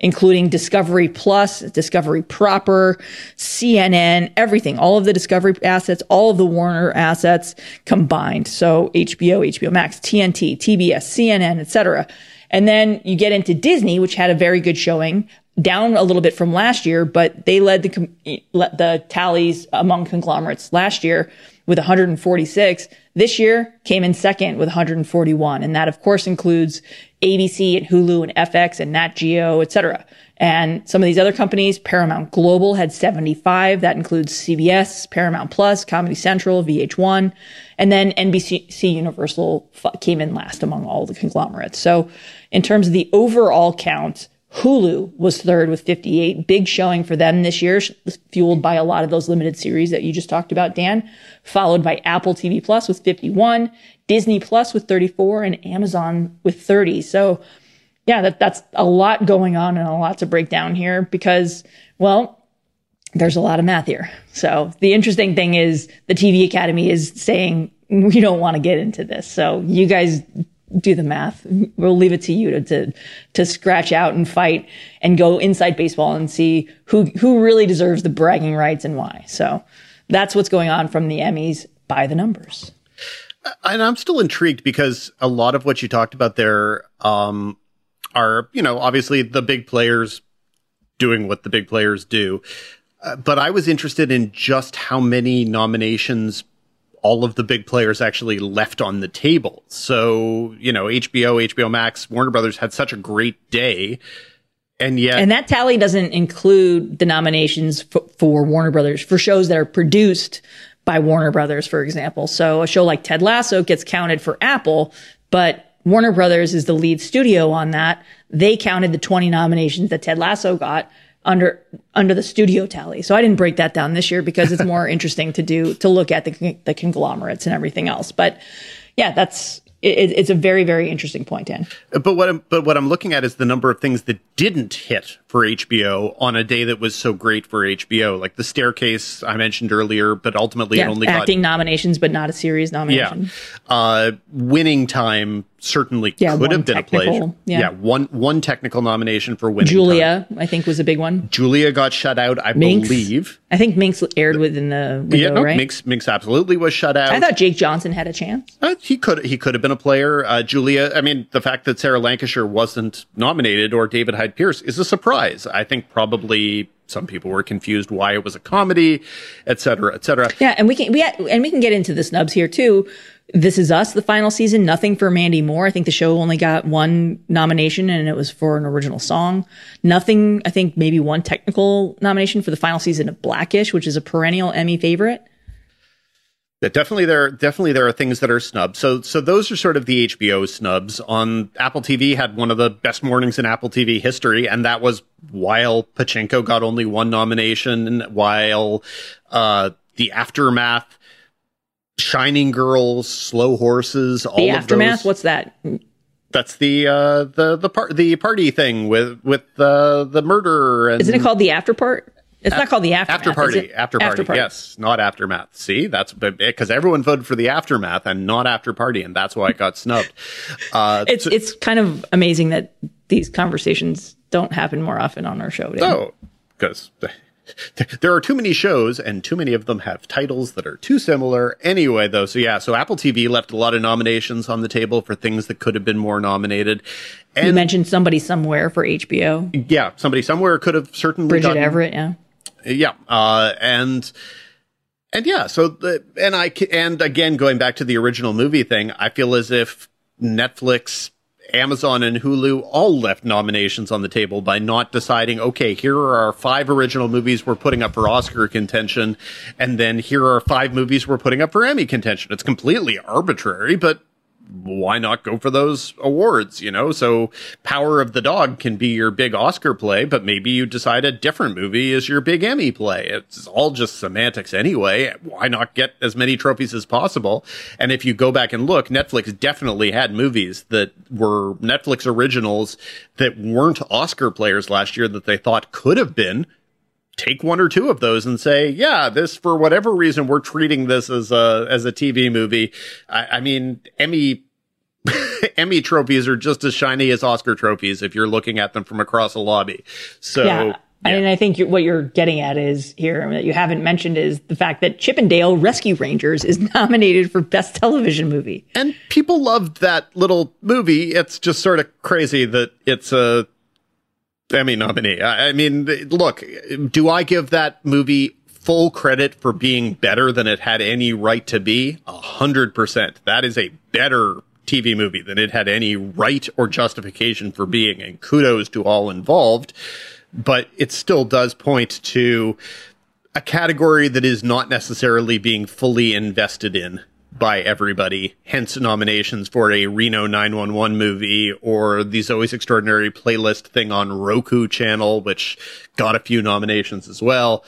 including Discovery Plus, Discovery Proper, CNN, everything, all of the Discovery assets, all of the Warner assets combined. So HBO, HBO Max, TNT, TBS, CNN, etc. And then you get into Disney, which had a very good showing, down a little bit from last year, but they led the the tallies among conglomerates last year with 146. This year came in second with 141. And that, of course, includes ABC and Hulu and FX and Nat Geo, et cetera. And some of these other companies, Paramount Global had 75. That includes CBS, Paramount Plus, Comedy Central, VH1. And then NBC Universal came in last among all the conglomerates. So in terms of the overall count, Hulu was third with 58. Big showing for them this year, fueled by a lot of those limited series that you just talked about, Dan. Followed by Apple TV Plus with 51, Disney Plus with 34, and Amazon with 30. So, yeah, that, that's a lot going on and a lot to break down here because, well, there's a lot of math here. So the interesting thing is the TV Academy is saying we don't want to get into this. So you guys do the math. We'll leave it to you to, to, to scratch out and fight and go inside baseball and see who, who really deserves the bragging rights and why. So that's what's going on from the Emmys by the numbers. And I'm still intrigued because a lot of what you talked about there, um, are, you know, obviously the big players doing what the big players do. Uh, but I was interested in just how many nominations all of the big players actually left on the table. So, you know, HBO, HBO Max, Warner Brothers had such a great day. And yet, and that tally doesn't include the nominations for Warner Brothers for shows that are produced by Warner Brothers, for example. So a show like Ted Lasso gets counted for Apple, but Warner Brothers is the lead studio on that. They counted the 20 nominations that Ted Lasso got under under the studio tally. So I didn't break that down this year because it's more *laughs* interesting to do to look at the the conglomerates and everything else. But yeah, that's it, it's a very very interesting point, Dan. But what I'm but what I'm looking at is the number of things that didn't hit for HBO on a day that was so great for HBO, like the Staircase I mentioned earlier, but ultimately yeah, it only acting got, nominations, but not a series nomination. Yeah, uh, Winning Time certainly yeah, could have been a play. Yeah. yeah. one one technical nomination for Winning Julia, Time. I think, was a big one. Julia got shut out, I Minx. believe. I think Minx aired within the window, yeah, no, right? Minx, Minx absolutely was shut out. I thought Jake Johnson had a chance. Uh, he could he could have been a player. Uh, Julia, I mean, the fact that Sarah Lancashire wasn't nominated or David Hyde Pierce is a surprise. I think probably some people were confused why it was a comedy, et cetera, et cetera. Yeah, and we can we and we can get into the snubs here too. This is Us, the final season. Nothing for Mandy Moore. I think the show only got one nomination and it was for an original song. Nothing, I think maybe one technical nomination for the final season of Blackish, which is a perennial Emmy favorite. Yeah, definitely there definitely there are things that are snubs. So so those are sort of the HBO snubs. On Apple TV had one of the best mornings in Apple TV history, and that was while Pachinko got only one nomination, while uh, the aftermath Shining Girls, Slow Horses, all the aftermath. Those. What's that? That's the uh, the the part the party thing with with uh, the murder. And Isn't it called the after part? It's not called the aftermath. After party. After party. After party. Yes, not aftermath. See, that's because everyone voted for the aftermath and not after party, and that's why it got snubbed. *laughs* Uh, it's so, it's kind of amazing that these conversations don't happen more often on our show. Oh, because *laughs* there are too many shows and too many of them have titles that are too similar. Anyway though so yeah so apple tv left a lot of nominations on the table for things that could have been more nominated. And you mentioned somebody somewhere for hbo yeah somebody somewhere could have certainly bridget gotten, everett yeah. Yeah uh, and and yeah so the, and i and again going back to the original movie thing i feel as if netflix Amazon and Hulu all left nominations on the table by not deciding, okay, here are our five original movies we're putting up for Oscar contention, and then here are five movies we're putting up for Emmy contention. It's completely arbitrary, but why not go for those awards, you know? So Power of the Dog can be your big Oscar play, but maybe you decide a different movie is your big Emmy play. It's all just semantics anyway. Why not get as many trophies as possible? And if you go back and look, Netflix definitely had movies that were Netflix originals that weren't Oscar players last year that they thought could have been take one or two of those and say, yeah, this for whatever reason we're treating this as a as a TV movie. I, I mean, Emmy *laughs* Emmy trophies are just as shiny as Oscar trophies if you're looking at them from across a lobby. So. Yeah. Yeah. And I think what you're getting at is here that you haven't mentioned is the fact that Chip 'n Dale Rescue Rangers is *laughs* nominated for Best Television Movie. And people loved that little movie. It's just sort of crazy that it's a Emmy nominee. I mean, look, do I give that movie full credit for being better than it had any right to be? A hundred percent. That is a better TV movie than it had any right or justification for being. And kudos to all involved. But it still does point to a category that is not necessarily being fully invested in by everybody, hence nominations for a Reno 911 movie or the Zoey's Extraordinary playlist thing on Roku channel, which got a few nominations as well.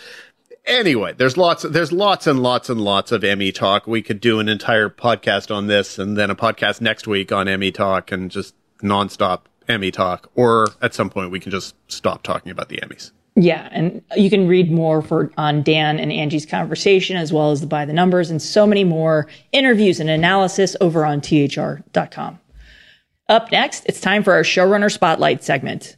Anyway, there's lots, there's lots and lots and lots of Emmy talk. We could do an entire podcast on this and then a podcast next week on Emmy talk and just nonstop Emmy talk. Or at some point we can just stop talking about the Emmys. Yeah, and you can read more for on Dan and Angie's conversation as well as the by the numbers and so many more interviews and analysis over on thr.com. Up next, it's time for our showrunner spotlight segment.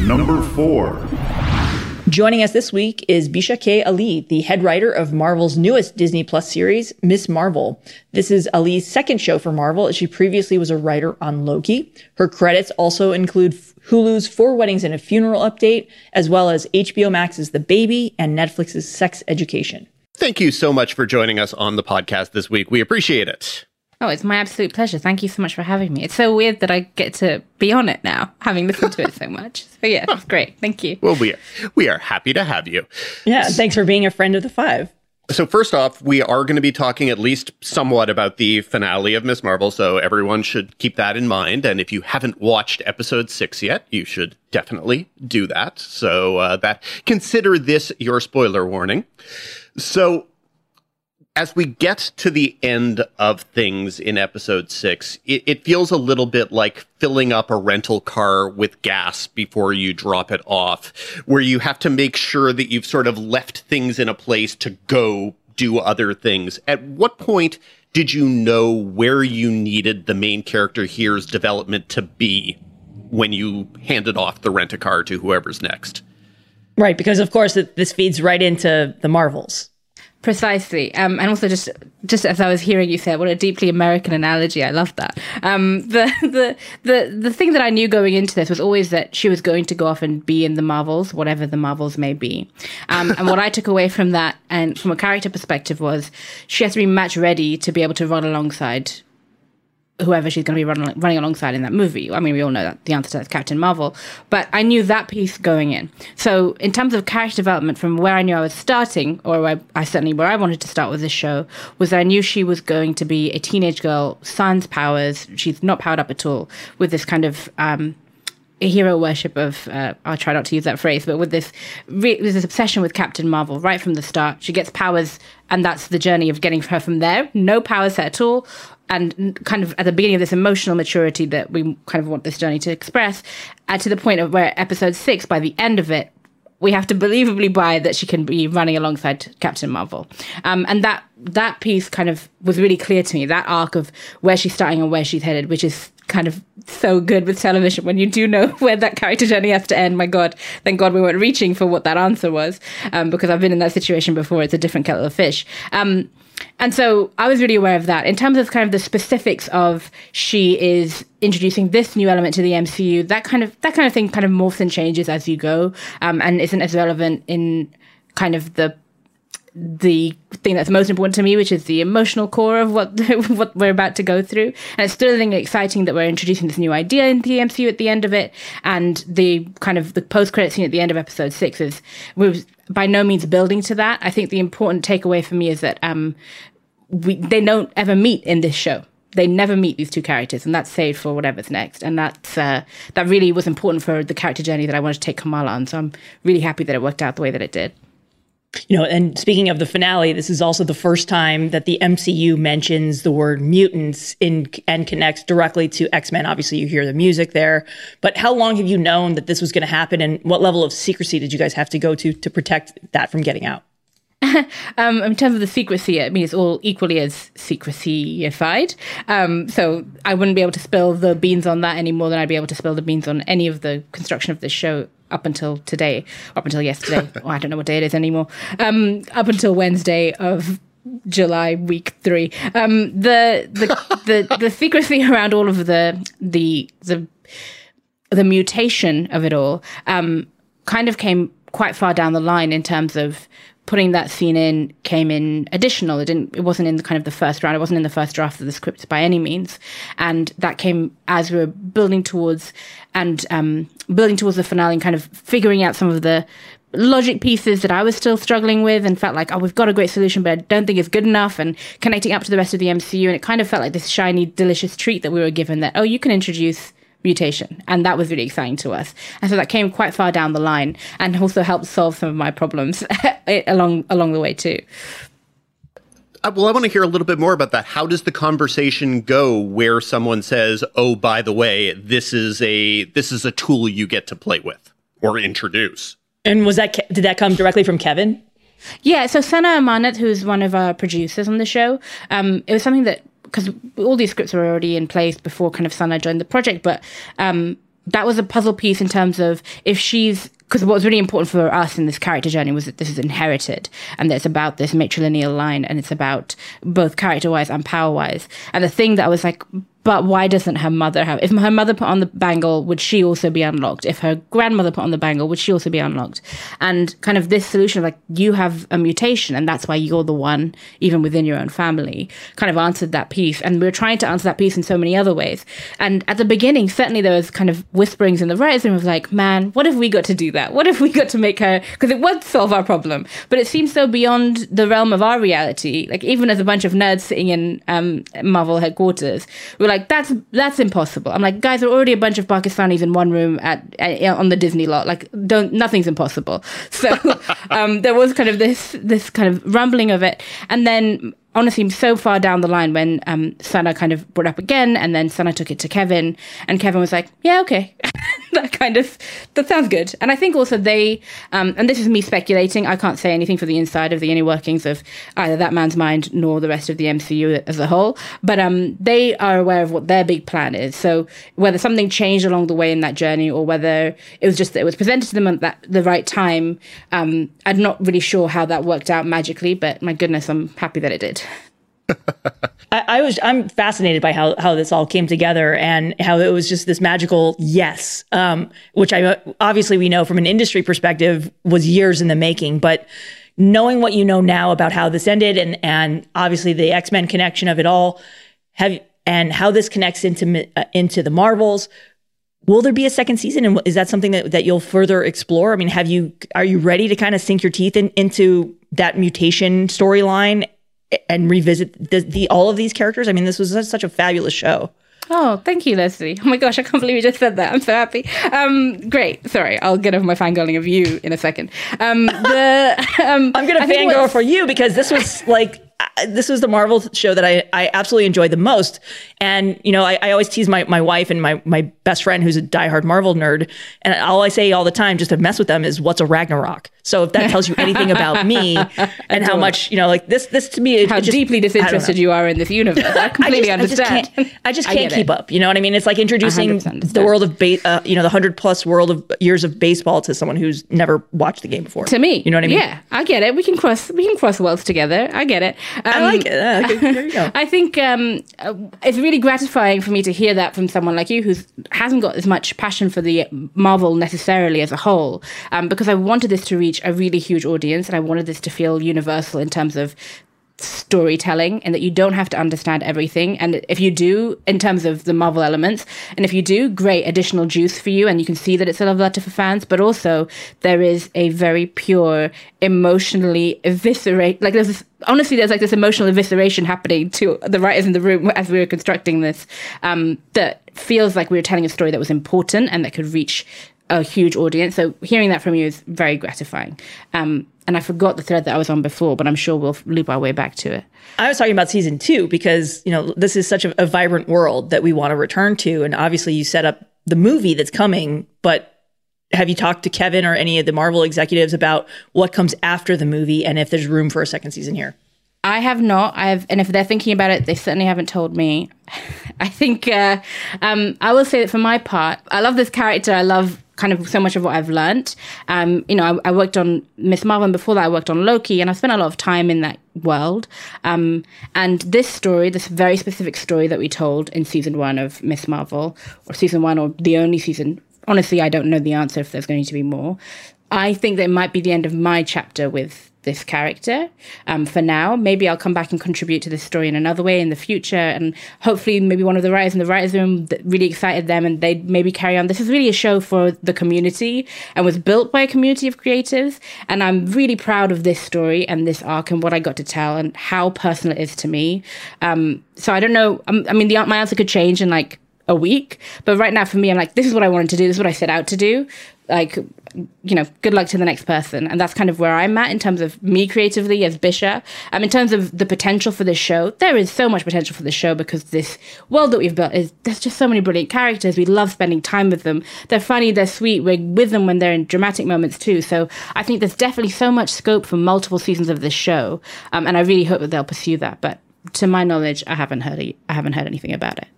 Number 4. Joining us this week is Bisha K. Ali, the head writer of Marvel's newest Disney Plus series, Ms. Marvel. This is Ali's second show for Marvel, as she previously was a writer on Loki. Her credits also include Hulu's Four Weddings and a Funeral Update, as well as HBO Max's The Baby and Netflix's Sex Education. Thank you so much for joining us on the podcast this week. We appreciate it. Oh, it's my absolute pleasure. Thank you so much for having me. It's so weird that I get to be on it now, having listened to it so much. So yeah, it's great. Thank you. Well, we are, we are happy to have you. Yeah, thanks for being a friend of the five. So first off, we are going to be talking at least somewhat about the finale of Ms. Marvel, so everyone should keep that in mind. And if you haven't watched episode six yet, you should definitely do that. So uh, that consider this your spoiler warning. So as we get to the end of things in episode six, it, it, feels a little bit like filling up a rental car with gas before you drop it off, where you have to make sure that you've sort of left things in a place to go do other things. At what point did you know where you needed the main character here's development to be when you handed off the rent a car to whoever's next? Right, because of course this feeds right into the Marvels. Precisely, um, and also just just as I was hearing you say, what a deeply American analogy. I love that. Um, the the the the thing that I knew going into this was always that she was going to go off and be in the Marvels, whatever the Marvels may be. Um, and what I took away from that, and from a character perspective, was she has to be match ready to be able to run alongside whoever she's going to be running, running alongside in that movie. I mean, we all know that the answer to that is Captain Marvel, but I knew that piece going in. So, in terms of character development, from where I knew I was starting, or I, I certainly where I wanted to start with this show, was that I knew she was going to be a teenage girl, sans powers. She's not powered up at all, with this kind of um, hero worship of uh, I'll try not to use that phrase, but with this re- this obsession with Captain Marvel right from the start. She gets powers, and that's the journey of getting her from there. No powers at all, and kind of at the beginning of this emotional maturity that we kind of want this journey to express, uh, to the point of where episode six, by the end of it, we have to believably buy that she can be running alongside Captain Marvel. Um, and that that piece kind of was really clear to me. That arc of where she's starting and where she's headed, which is kind of so good with television when you do know *laughs* where that character journey has to end. My God, thank God we weren't reaching for what that answer was, um, because I've been in that situation before. It's a different kettle of fish. Um, and so I was really aware of that. In terms of kind of the specifics of she is introducing this new element to the MCU, that kind of that kind of thing kind of morphs and changes as you go, um, and isn't as relevant in kind of the the thing that's most important to me, which is the emotional core of what *laughs* what we're about to go through. And it's still exciting that we're introducing this new idea in the MCU at the end of it, and the kind of the post credit scene at the end of episode six is we're by no means building to that. I think the important takeaway for me is that um, we they don't ever meet in this show. They never meet these two characters, and that's saved for whatever's next. And that's uh, that really was important for the character journey that I wanted to take Kamala on. So I'm really happy that it worked out the way that it did. You know, and speaking of the finale, this is also the first time that the MCU mentions the word mutants in and connects directly to X Men. Obviously, you hear the music there. But how long have you known that this was going to happen, and what level of secrecy did you guys have to go to to protect that from getting out? *laughs* um, in terms of the secrecy, I mean, it's all equally as secrecy-ified. Um, so I wouldn't be able to spill the beans on that any more than I'd be able to spill the beans on any of the construction of this show up until today, up until yesterday. *laughs* oh, I don't know what day it is anymore. Um, up until Wednesday of July week three. Um, the the *laughs* the the secrecy around all of the the the the mutation of it all um, kind of came quite far down the line in terms of putting that scene in came in additional. It didn't. It wasn't in the kind of the first round. It wasn't in the first draft of the script by any means. And that came as we were building towards and um, building towards the finale and kind of figuring out some of the logic pieces that I was still struggling with and felt like, oh, we've got a great solution, but I don't think it's good enough and connecting up to the rest of the MCU. And it kind of felt like this shiny, delicious treat that we were given that, oh, you can introduce mutation. And that was really exciting to us. And so that came quite far down the line and also helped solve some of my problems *laughs* along along the way too. Uh, well, I want to hear a little bit more about that. How does the conversation go where someone says, "Oh, by the way, this is a this is a tool you get to play with or introduce"? And was that did that come directly from Kevin? Yeah, so Sana Amanat, who's one of our producers on the show, um, it was something that because all these scripts were already in place before kind of Sana joined the project, but um, that was a puzzle piece in terms of if she's because what was really important for us in this character journey was that this is inherited and that it's about this matrilineal line and it's about both character wise and power wise. And the thing that I was like, but why doesn't her mother have? If her mother put on the bangle, would she also be unlocked? If her grandmother put on the bangle, would she also be unlocked? And kind of this solution of like, you have a mutation and that's why you're the one, even within your own family, kind of answered that piece. And we are trying to answer that piece in so many other ways. And at the beginning, certainly there was kind of whisperings in the writers' room of like, man, what if we got to do that? What if we got to make her, because it would solve our problem. But it seems so beyond the realm of our reality. Like, even as a bunch of nerds sitting in um, Marvel headquarters, we're like, like, that's that's impossible. I'm like, guys, there are already a bunch of Pakistanis in one room at, at on the Disney lot. Like, don't nothing's impossible. *laughs* So *laughs* um, there was kind of this this kind of rumbling of it, and then honestly so far down the line when um, Sana kind of brought up again, and then Sana took it to Kevin, and Kevin was like, "Yeah, okay, *laughs* that kind of that sounds good." And I think also they, um, and this is me speculating. I can't say anything for the inside of the inner workings of either that man's mind nor the rest of the MCU as a whole. But um, they are aware of what their big plan is. So whether something changed along the way in that journey, or whether it was just that it was presented to them at that the right time, um, I'm not really sure how that worked out magically. But my goodness, I'm happy that it did. I, I, was I'm fascinated by how how this all came together and how it was just this magical yes, um, which I obviously we know from an industry perspective was years in the making, but knowing what you know now about how this ended and and obviously the X Men connection of it all, have and how this connects into uh, into the Marvels. Will there be a second season, and is that something that, that you'll further explore? I mean, have you are you ready to kind of sink your teeth in, into that mutation storyline and revisit the, the all of these characters. I mean, this was such a fabulous show. Oh, thank you, Lesley. Oh my gosh, I can't believe you just said that. I'm so happy. Um, great. Sorry, I'll get over my fangirling of you in a second. Um, the *laughs* um, I'm gonna fangirl for you because this was like this was the Marvel show that I, I absolutely enjoyed the most. And, you know, I, I always tease my, my wife and my, my best friend who's a diehard Marvel nerd. And all I say all the time just to mess with them is what's a Ragnarok? So if that tells you anything about me *laughs* and how much, you know, like this, this to me, how just, deeply disinterested you are in this universe. I *laughs* completely I just, understand. I just can't, I just can't keep it. up. You know what I mean? It's like introducing the world of, ba- uh, you know, the hundred plus world of years of baseball to someone who's never watched the game before. To me. You know what I mean? Yeah, I get it. We can cross, we can cross worlds together. I get it. Um, I like it. Uh, there you go. *laughs* I think um, uh, it's really gratifying for me to hear that from someone like you who hasn't got as much passion for the Marvel necessarily as a whole, um, because I wanted this to reach a really huge audience and I wanted this to feel universal in terms of storytelling and that you don't have to understand everything and if you do in terms of the marvel elements and if you do great additional juice for you and you can see that it's a love letter for fans but also there is a very pure emotionally eviscerate like there's this honestly there's like this emotional evisceration happening to the writers in the room as we were constructing this um, that feels like we were telling a story that was important and that could reach a huge audience. So hearing that from you is very gratifying. Um, and I forgot the thread that I was on before, but I'm sure we'll loop our way back to it. I was talking about season two because, you know, this is such a, a vibrant world that we want to return to. And obviously, you set up the movie that's coming, but have you talked to Kevin or any of the Marvel executives about what comes after the movie and if there's room for a second season here? I have not. I have, and if they're thinking about it, they certainly haven't told me. *laughs* I think uh, um, I will say that for my part, I love this character. I love kind of so much of what I've learned. Um, you know, I, I, worked on Ms. Marvel, and before that, I worked on Loki, and I spent a lot of time in that world. Um, and this story, this very specific story that we told in season one of Ms. Marvel, or season one, or the only season. Honestly, I don't know the answer if there's going to be more. I think that it might be the end of my chapter with this character um, for now. Maybe I'll come back and contribute to this story in another way in the future, and hopefully, maybe one of the writers in the writers' room that really excited them, and they maybe carry on. This is really a show for the community and was built by a community of creatives, and I'm really proud of this story and this arc and what I got to tell and how personal it is to me. Um, so I don't know. Um, I mean, the my answer could change in like a week. But right now, for me, I'm like, this is what I wanted to do. This is what I set out to do. Like, you know, good luck to the next person. And that's kind of where I'm at in terms of me creatively as Bisha. Um, in terms of the potential for this show, there is so much potential for this show because this world that we've built is, there's just so many brilliant characters. We love spending time with them. They're funny, they're sweet. We're with them when they're in dramatic moments too. So I think there's definitely so much scope for multiple seasons of this show. Um, and I really hope that they'll pursue that. But to my knowledge, I haven't heard, I haven't heard anything about it.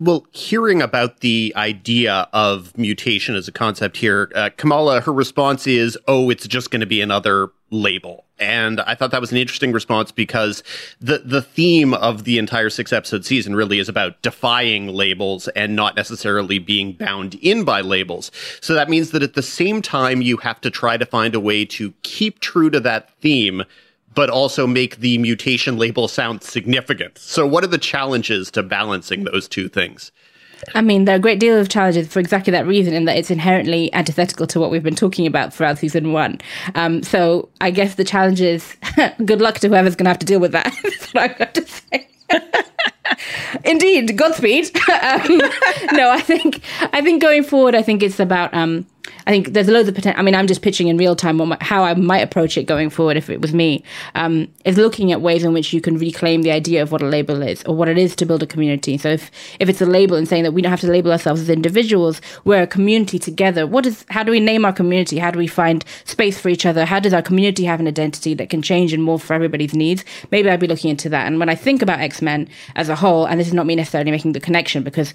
Well, hearing about the idea of mutation as a concept here, uh, Kamala, her response is, oh, it's just going to be another label. And I thought that was an interesting response because the, the theme of the entire six episode season really is about defying labels and not necessarily being bound in by labels. So that means that at the same time, you have to try to find a way to keep true to that theme but also make the mutation label sound significant. So, what are the challenges to balancing those two things? I mean, there are a great deal of challenges for exactly that reason, in that it's inherently antithetical to what we've been talking about throughout season one. Um, so, I guess the challenge is *laughs* good luck to whoever's going to have to deal with that. *laughs* That's what I've got to say. *laughs* Indeed, Godspeed. um, no, I think I think going forward, I think it's about um, I think there's loads of potential. I mean, I'm just pitching in real time my, how I might approach it going forward if it was me. Um, is looking at ways in which you can reclaim the idea of what a label is or what it is to build a community. So if if it's a label and saying that we don't have to label ourselves as individuals, we're a community together. What is? How do we name our community? How do we find space for each other? How does our community have an identity that can change and morph for everybody's needs? Maybe I'd be looking into that. And when I think about X Men as a whole, and this is not me necessarily making the connection because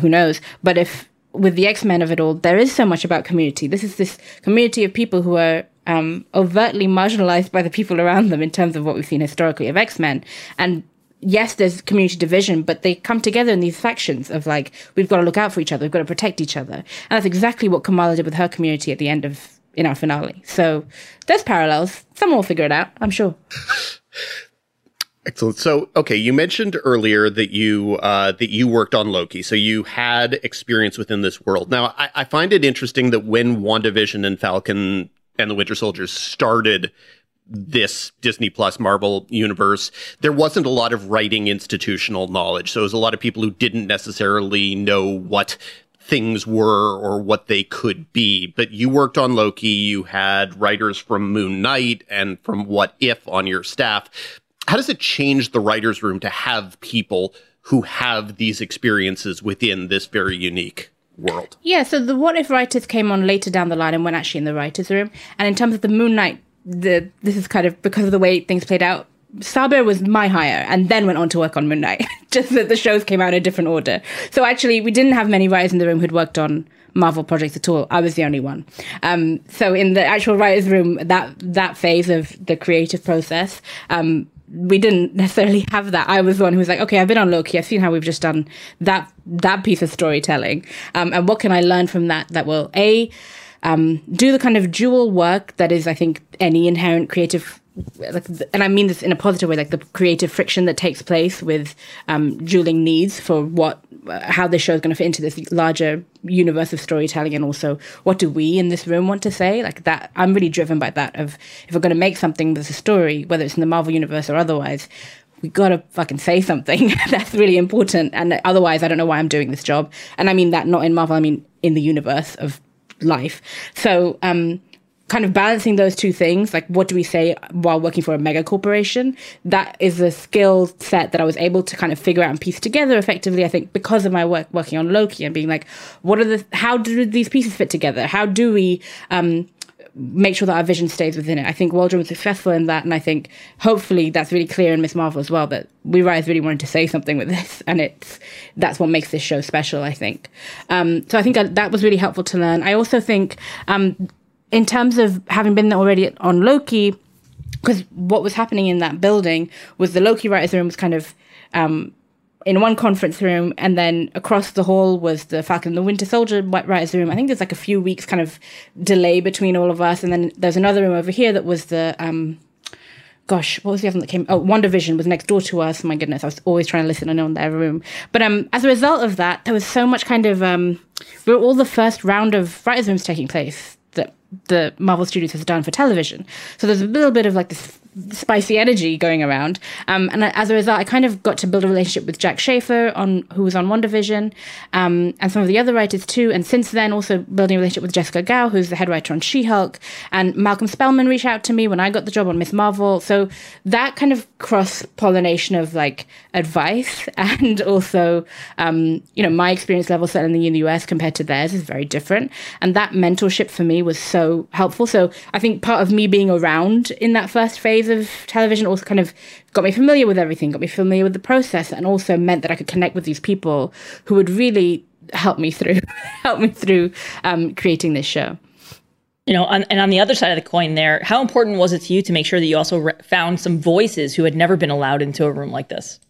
who knows, but if with the X Men of it all, there is so much about community. This is this community of people who are um, overtly marginalized by the people around them in terms of what we've seen historically of X Men. And yes, there's community division, but they come together in these factions of like, we've got to look out for each other, we've got to protect each other. And that's exactly what Kamala did with her community at the end of in our finale. So there's parallels. Someone will figure it out, I'm sure. *laughs* Excellent. So, okay, you mentioned earlier that you uh, that you worked on Loki, so you had experience within this world. Now, I, I find it interesting that when WandaVision and Falcon and the Winter Soldier started this Disney Plus Marvel universe, there wasn't a lot of writing institutional knowledge. So it was a lot of people who didn't necessarily know what things were or what they could be. But you worked on Loki, you had writers from Moon Knight and from What If on your staff how does it change the writer's room to have people who have these experiences within this very unique world? Yeah, so the What If writers came on later down the line and went actually in the writer's room. And in terms of the Moon Knight, the this is kind of because of the way things played out. Sabir was my hire and then went on to work on Moon Knight. *laughs* Just that the shows came out in a different order. So actually, we didn't have many writers in the room who'd worked on Marvel projects at all. I was the only one. Um, so in the actual writers' room, that that phase of the creative process, um, we didn't *laughs* necessarily have that. I was the one who was like, okay, I've been on Loki. I've seen how we've just done that that piece of storytelling, um, and what can I learn from that that will a um, do the kind of dual work that is, I think, any inherent creative like, and I mean this in a positive way, like the creative friction that takes place with um, dueling needs for what, how this show is going to fit into this larger universe of storytelling, and also what do we in this room want to say? Like that, I'm really driven by that. Of if we're going to make something with a story, whether it's in the Marvel universe or otherwise, we gotta fucking say something. *laughs* That's really important. And otherwise, I don't know why I'm doing this job. And I mean that not in Marvel. I mean in the universe of life. So. um kind of balancing those two things, like what do we say while working for a mega corporation? That is a skill set that I was able to kind of figure out and piece together effectively. I think because of my work working on Loki and being like, what are the how do these pieces fit together? How do we um, make sure that our vision stays within it. I think Waldron was successful in that, and I think hopefully that's really clear in Ms. Marvel as well. That we writers really wanted to say something with this, and it's that's what makes this show special. I think. Um, so I think that, that was really helpful to learn. I also think, um, in terms of having been there already on Loki, because what was happening in that building was the Loki writers' room was kind of. Um, in one conference room, and then across the hall was the Falcon the Winter Soldier writers' room. I think there's like a few weeks kind of delay between all of us, and then there's another room over here that was the um, gosh, what was the other one that came? Oh, WandaVision was next door to us. My goodness, I was always trying to listen in their room. But um, as a result of that, there was so much kind of um, we were all the first round of writers' rooms taking place the Marvel Studios has done for television. So there's a little bit of like this spicy energy going around. Um, and as a result, I kind of got to build a relationship with Jac Schaeffer, on who was on WandaVision, um, and some of the other writers too. And since then, also building a relationship with Jessica Gao, who's the head writer on She-Hulk, and Malcolm Spellman reached out to me when I got the job on Ms. Marvel. So that kind of cross pollination of like advice *laughs* and also, um, you know, my experience level certainly in the US compared to theirs is very different. And that mentorship for me was so helpful. So I think part of me being around in that first phase of television also kind of got me familiar with everything, got me familiar with the process, and also meant that I could connect with these people who would really help me through *laughs* help me through um, creating this show. You know, on, and on the other side of the coin, there, how important was it to you to make sure that you also re- found some voices who had never been allowed into a room like this?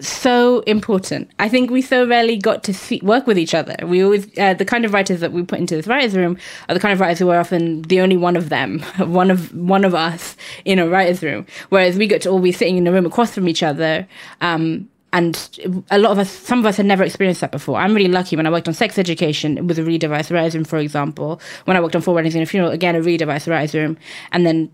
So important. I think we so rarely got to see, work with each other. We always, uh, the kind of writers that we put into this writers' room are the kind of writers who are often the only one of them, *laughs* one of one of us in a writers' room. Whereas we got to all be sitting in a room across from each other. Um, and a lot of us, some of us had never experienced that before. I'm really lucky when I worked on sex education, it was a read device writers' room, for example. When I worked on Four Weddings and a Funeral, again, a read device writers' room. And then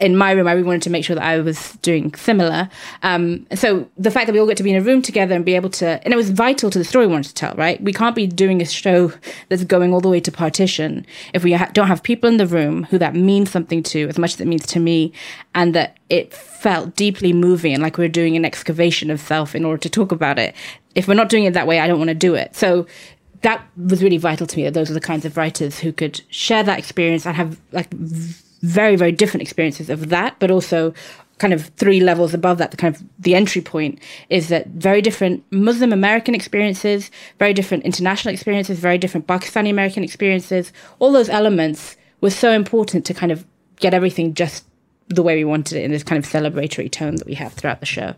in my room, I really wanted to make sure that I was doing similar. Um, so the fact that we all get to be in a room together and be able to, and it was vital to the story we wanted to tell, right? We can't be doing a show that's going all the way to partition if we ha- don't have people in the room who that means something to as much as it means to me, and that it felt deeply moving and like we are doing an excavation of self in order to talk about it. If we're not doing it that way, I don't want to do it. So that was really vital to me that those are the kinds of writers who could share that experience and have like very, very different experiences of that, but also kind of three levels above that, the kind of the entry point is that very different Muslim American experiences, very different international experiences, very different Pakistani American experiences, all those elements were so important to kind of get everything just the way we wanted it in this kind of celebratory tone that we have throughout the show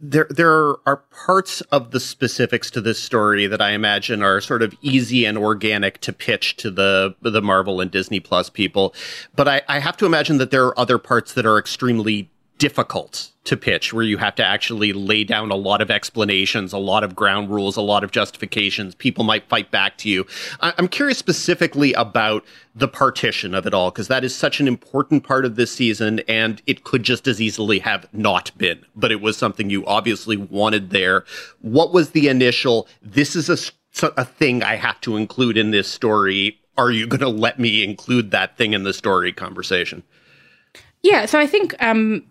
there there are parts of the specifics to this story that I imagine are sort of easy and organic to pitch to the the Marvel and Disney Plus people, but I, I have to imagine that there are other parts that are extremely difficult to pitch where you have to actually lay down a lot of explanations, a lot of ground rules, a lot of justifications. People might fight back to you. I- am curious specifically about the partition of it all, because that is such an important part of this season, and it could just as easily have not been, but it was something you obviously wanted there. What was the initial, this is a, a thing I have to include in this story. Are you going to let me include that thing in the story conversation? Yeah, so I think um,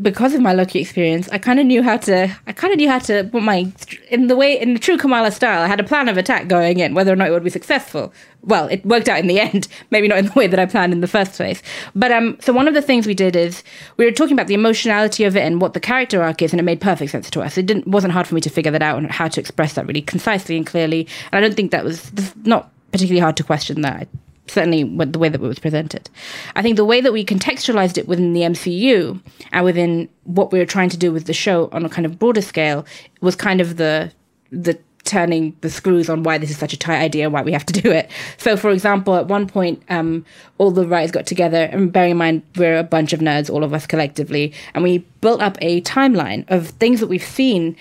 because of my lucky experience, I kind of knew how to. I kind of knew how to put my in the way in the true Kamala style. I had a plan of attack going in, whether or not it would be successful. Well, it worked out in the *laughs* end. Maybe not in the way that I planned in the first place. But um, so one of the things we did is we were talking about the emotionality of it and what the character arc is, and it made perfect sense to us. It didn't wasn't hard for me to figure that out and how to express that really concisely and clearly. And I don't think that was not particularly hard to question that certainly the way that it was presented. I think the way that we contextualized it within the MCU and within what we were trying to do with the show on a kind of broader scale was kind of the the turning the screws on why this is such a tight idea why we have to do it. So, for example, at one point, um, all the writers got together, and bearing in mind we're a bunch of nerds, all of us collectively, and we built up a timeline of things that we've seen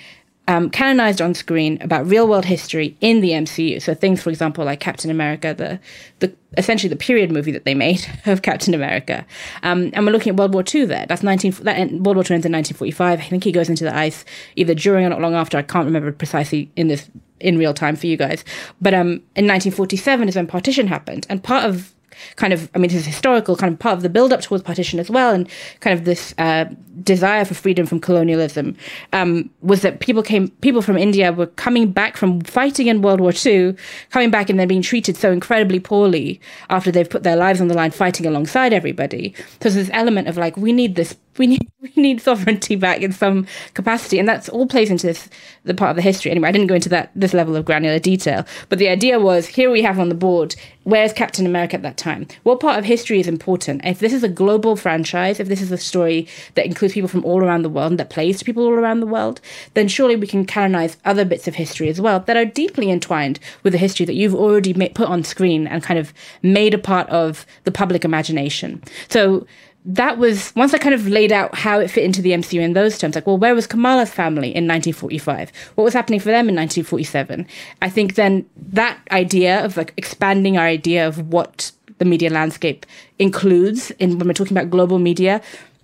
um, canonized on screen about real world history in the MCU. So things, for example, like Captain America, the the essentially the period movie that they made *laughs* of Captain America, um, and we're looking at World War II there. That's nineteen. That World War II ends in nineteen forty five. I think he goes into the ice either during or not long after. I can't remember precisely in this in real time for you guys. But um, in nineteen forty seven is when partition happened, and part of kind of, I mean, this is historical, kind of part of the build up towards partition as well, and kind of this uh, desire for freedom from colonialism um, was that people came, people from India were coming back from fighting in World War II, coming back and then being treated so incredibly poorly after they've put their lives on the line fighting alongside everybody. So there's this element of like, we need this we need *laughs* we need sovereignty back in some capacity, and that's all plays into this the part of the history. Anyway, I didn't go into that this level of granular detail, but the idea was here we have on the board where's Captain America at that time? What part of history is important? If this is a global franchise, if this is a story that includes people from all around the world and that plays to people all around the world, then surely we can canonize other bits of history as well that are deeply entwined with the history that you've already put on screen and kind of made a part of the public imagination. So that was once I kind of laid out how it fit into the MCU in those terms. Like, well, where was Kamala's family in 1945? What was happening for them in 1947? I think then that idea of like expanding our idea of what the media landscape includes in when we're talking about global media.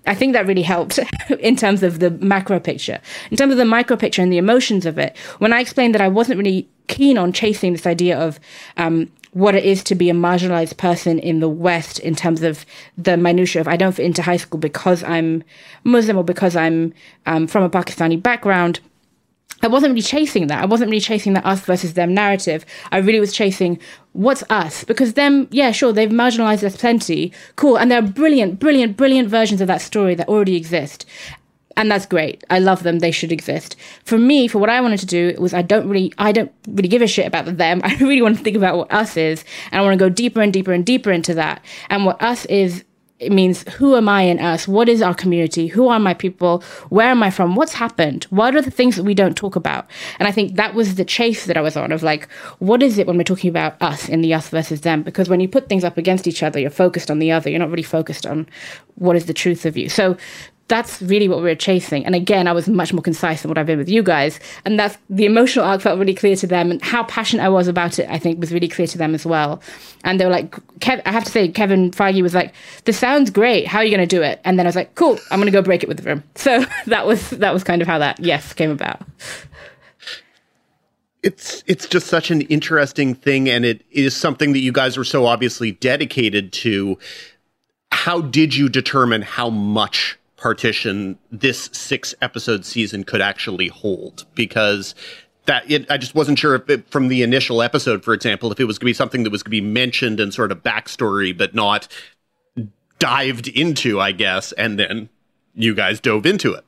I think that really helped *laughs* in terms of the macro picture. In terms of the micro picture and the emotions of it, when I explained that I wasn't really keen on chasing this idea of um, what it is to be a marginalized person in the West in terms of the minutia of I don't fit into high school because I'm Muslim or because I'm um, from a Pakistani background. I wasn't really chasing that. I wasn't really chasing that us versus them narrative. I really was chasing what's us because them, yeah, sure, they've marginalized us plenty. Cool. And there are brilliant, brilliant, brilliant versions of that story that already exist and that's great. I love them. They should exist. For me, for what I wanted to do was I don't really, I don't really give a shit about them. *laughs* I really want to think about what us is, and I want to go deeper and deeper and deeper into that. And what us is it means who am I in us? What is our community? Who are my people? Where am I from? What's happened? What are the things that we don't talk about? And I think that was the chase that I was on of like, what is it when we're talking about us in the us versus them? Because when you put things up against each other, you're focused on the other. You're not really focused on what is the truth of you. So that's really what we were chasing. And again, I was much more concise than what I've been with you guys. And that's the emotional arc felt really clear to them. And how passionate I was about it, I think, was really clear to them as well. And they were like, Kev- I have to say, Kevin Feige was like, this sounds great. How are you going to do it? And then I was like, cool, I'm going to go break it with the room. *laughs* So that was, that was kind of how that yes came about. It's it's just such an interesting thing, and it is something that you guys were so obviously dedicated to. How did you determine how much partition this six episode season could actually hold because that it, I just wasn't sure if it, from the initial episode, for example, if it was going to be something that was going to be mentioned and sort of backstory, but not dived into, I guess, and then you guys dove into it.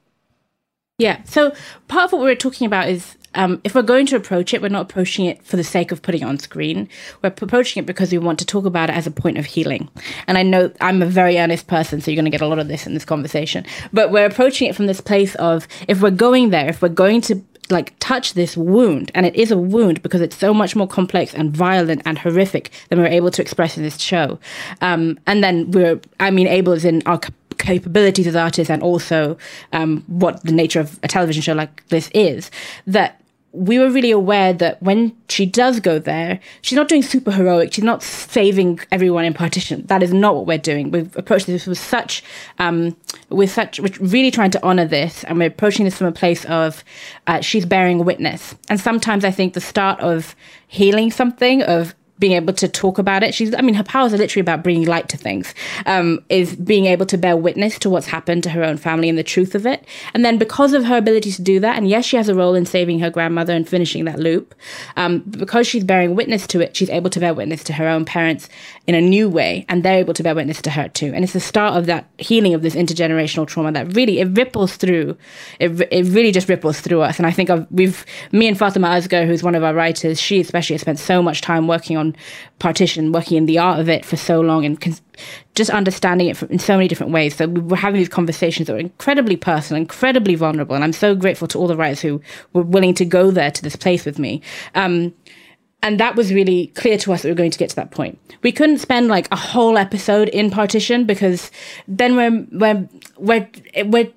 Yeah. So part of what we were talking about is um, if we're going to approach it, we're not approaching it for the sake of putting it on screen. We're approaching it because we want to talk about it as a point of healing. And I know I'm a very earnest person, so you're going to get a lot of this in this conversation. But we're approaching it from this place of if we're going there, if we're going to like touch this wound, and it is a wound because it's so much more complex and violent and horrific than we're able to express in this show. Um, and then we're, I mean, able as in our capabilities as artists and also um, what the nature of a television show like this is, that we were really aware that when she does go there, she's not doing super heroic. She's not saving everyone in partition. That is not what we're doing. We've approached this with such, um, with such, we're really trying to honor this, and we're approaching this from a place of uh, she's bearing witness. And sometimes I think the start of healing something, of being able to talk about it. She's, I mean, her powers are literally about bringing light to things, um, is being able to bear witness to what's happened to her own family and the truth of it. And then because of her ability to do that, and yes, she has a role in saving her grandmother and finishing that loop, um, because she's bearing witness to it, she's able to bear witness to her own parents in a new way, and they're able to bear witness to her too. And it's the start of that healing of this intergenerational trauma that really, it ripples through, it, it really just ripples through us. And I think I've, we've, me and Fatima Asghar, who's one of our writers, she especially has spent so much time working on partition, working in the art of it for so long and con- just understanding it in so many different ways. So we were having these conversations that were incredibly personal, incredibly vulnerable. And I'm so grateful to all the writers who were willing to go there to this place with me. Um, and that was really clear to us that we were going to get to that point. We couldn't spend like a whole episode in partition because then we're we're we're, we're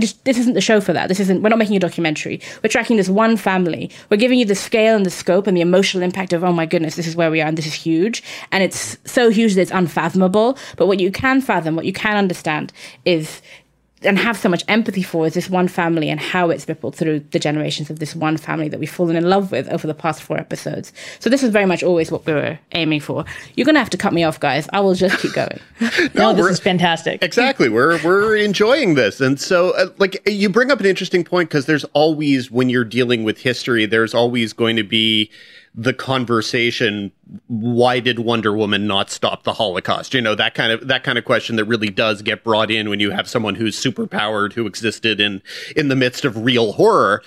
just, this isn't the show for that. This isn't. We're not making a documentary. We're tracking this one family. We're giving you the scale and the scope and the emotional impact of oh my goodness, this is where we are and this is huge and it's so huge that it's unfathomable. But what you can fathom, what you can understand, is and have so much empathy for is this one family and how it's rippled through the generations of this one family that we've fallen in love with over the past four episodes. So this is very much always what we were aiming for. You're gonna have to cut me off, guys. I will just keep going. *laughs* No, this is fantastic. Exactly. We're we're enjoying this. And so uh, like you bring up an interesting point because there's always when you're dealing with history there's always going to be the conversation why did Wonder Woman not stop the Holocaust? You know, that kind of that kind of question that really does get brought in when you have someone who's superpowered who existed in in the midst of real horror.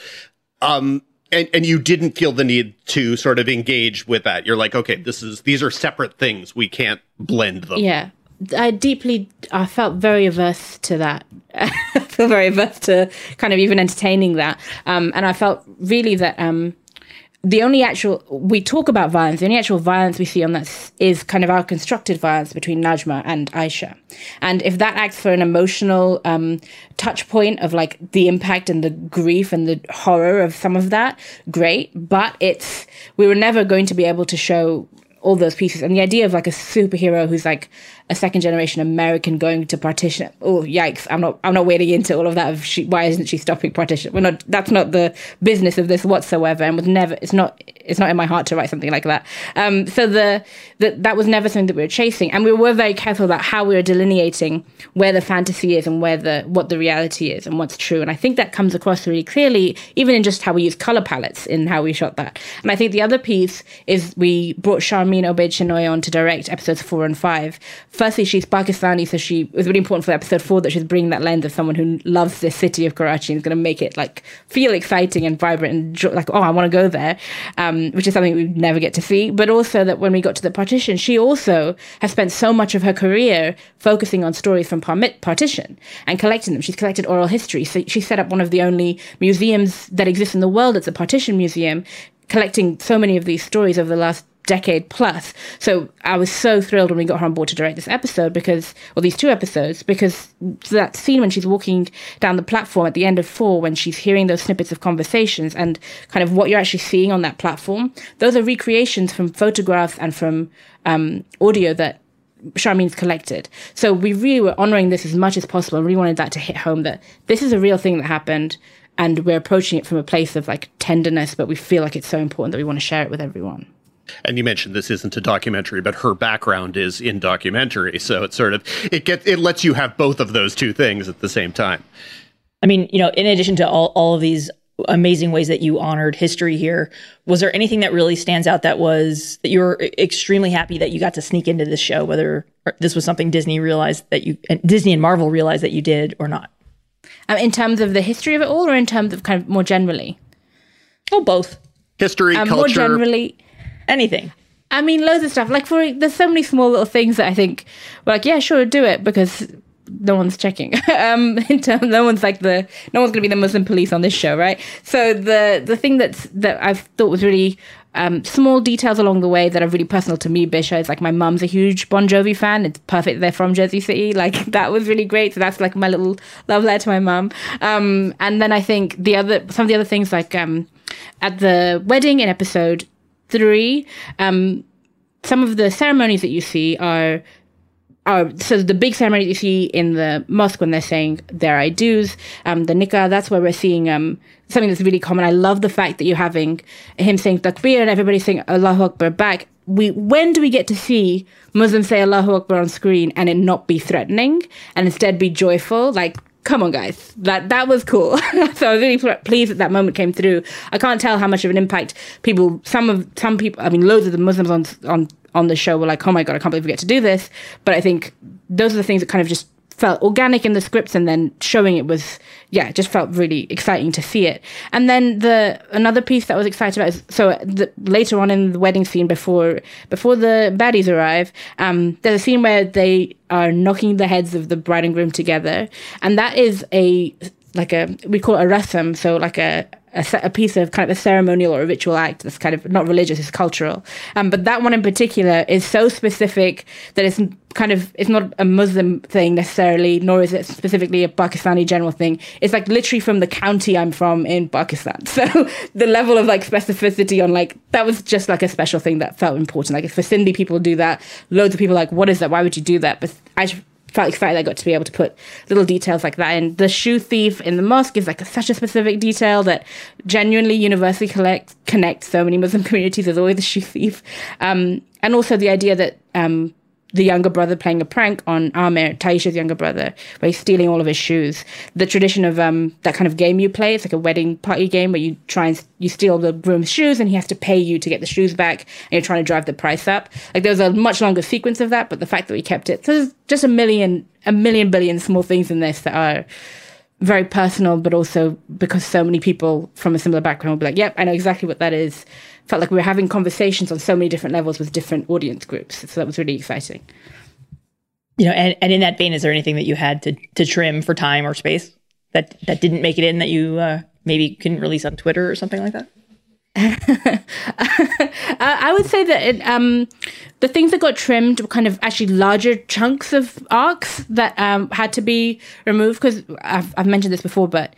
Um and, and you didn't feel the need to sort of engage with that. You're like, okay, this is these are separate things. We can't blend them. Yeah. I deeply, I felt very averse to that. *laughs* I feel very averse to kind of even entertaining that. Um, and I felt really that um, the only actual, we talk about violence, the only actual violence we see on that s- is kind of our constructed violence between Najma and Aisha. And if that acts for an emotional um, touch point of like the impact and the grief and the horror of some of that, great. But it's, we were never going to be able to show all those pieces and the idea of like a superhero who's like a second generation American going to partition. Oh yikes! I'm not. I'm not wading into all of that. Of she, why isn't she stopping partition? We're not. That's not the business of this whatsoever. And was never. It's not. It's not in my heart to write something like that. Um, so the, the that was never something that we were chasing, and we were very careful about how we were delineating where the fantasy is and where the what the reality is and what's true. And I think that comes across really clearly, even in just how we use color palettes in how we shot that. And I think the other piece is we brought Sharmeen Obaid-Chinoy on to direct episodes four and five. Firstly, she's Pakistani, so she it was really important for episode four that she's bringing that lens of someone who loves this city of Karachi and is going to make it like feel exciting and vibrant and like oh I want to go there, um, Um, which is something we never get to see. But also that when we got to the partition, she also has spent so much of her career focusing on stories from partition and collecting them. She's collected oral history. So she set up one of the only museums that exists in the world. It's a partition museum, collecting so many of these stories over the last decade plus. So I was so thrilled when we got her on board to direct this episode because, or these two episodes, because that scene when she's walking down the platform at the end of four, when she's hearing those snippets of conversations and kind of what you're actually seeing on that platform, those are recreations from photographs and from um, audio that Sharmeen's collected. So we really were honoring this as much as possible and really wanted that to hit home that this is a real thing that happened and we're approaching it from a place of like tenderness, but we feel like it's so important that we want to share it with everyone. And you mentioned this isn't a documentary, but her background is in documentary, so it sort of it gets it lets you have both of those two things at the same time. I mean, you know, in addition to all, all of these amazing ways that you honored history here, was there anything that really stands out that was that you were extremely happy that you got to sneak into this show, whether this was something Disney realized that you, and Disney and Marvel realized that you did or not? Um, in terms of the history of it all, or in terms of kind of more generally? Or both. History, Um, more generally, Anything. I mean, loads of stuff. Like for there's so many small little things that I think, we're like, yeah, sure, do it because no one's checking. *laughs* um, in terms, no one's like the no one's gonna be the Muslim police on this show, right? So the the thing that's that I've thought was really um, small details along the way that are really personal to me. Bisha is like my mum's a huge Bon Jovi fan. It's perfect they're from Jersey City. *laughs* Like that was really great. So that's like my little love letter to my mum. Um, and then I think the other some of the other things like um, at the wedding in episode three, um, some of the ceremonies that you see are are so the big ceremonies you see in the mosque when they're saying their I do's, um, the nikah, that's where we're seeing um, something that's really common. I love the fact that you're having him saying takbir and everybody saying Allahu Akbar back. We when do we get to see Muslims say Allahu Akbar on screen and it not be threatening and instead be joyful? Like come on guys. That that was cool. *laughs* So i was really pl- pleased that that moment came through. I can't tell how much of an impact people some of some people i mean loads of the muslims on on on the show were like oh my god i can't believe we get to do this. But i think those are the things that kind of just felt organic in the scripts and then showing it was yeah just felt really exciting to see it. And then the another piece that I was excited about is so the, later on in the wedding scene before before the baddies arrive um there's a scene where they are knocking the heads of the bride and groom together. And that is a like a we call it a rasam so like a a, a piece of kind of a ceremonial or a ritual act that's kind of not religious, it's cultural. Um, but that one in particular is so specific that it's kind of it's not a Muslim thing necessarily, nor is it specifically a Pakistani general thing. It's like literally from the county I'm from in Pakistan. *laughs* So the level of like specificity on like that was just like a special thing that felt important. Like if for Sindhi people do that, loads of people like, what is that? Why would you do that? But I felt excited I got to be able to put little details like that in. The shoe thief in the mosque is like a, such a specific detail that genuinely universally collect, connects so many Muslim communities. There's always a shoe thief. Um, and also the idea that um, the younger brother playing a prank on Aamir, Tyesha's younger brother, he's stealing all of his shoes. The tradition of um, that kind of game you play, it's like a wedding party game where you try and you steal the groom's shoes and he has to pay you to get the shoes back and you're trying to drive the price up. Like there was a much longer sequence of that, but the fact that we kept it, so there's just a million, a million billion small things in this that are very personal, but also because so many people from a similar background will be like, yep, I know exactly what that is felt like we were having conversations on so many different levels with different audience groups. So that was really exciting. You know, and, and in that vein, is there anything that you had to, to trim for time or space that, that didn't make it in that you uh, maybe couldn't release on Twitter or something like that? *laughs* I would say that it, um, the things that got trimmed were kind of actually larger chunks of arcs that um, had to be removed because I've, I've mentioned this before, but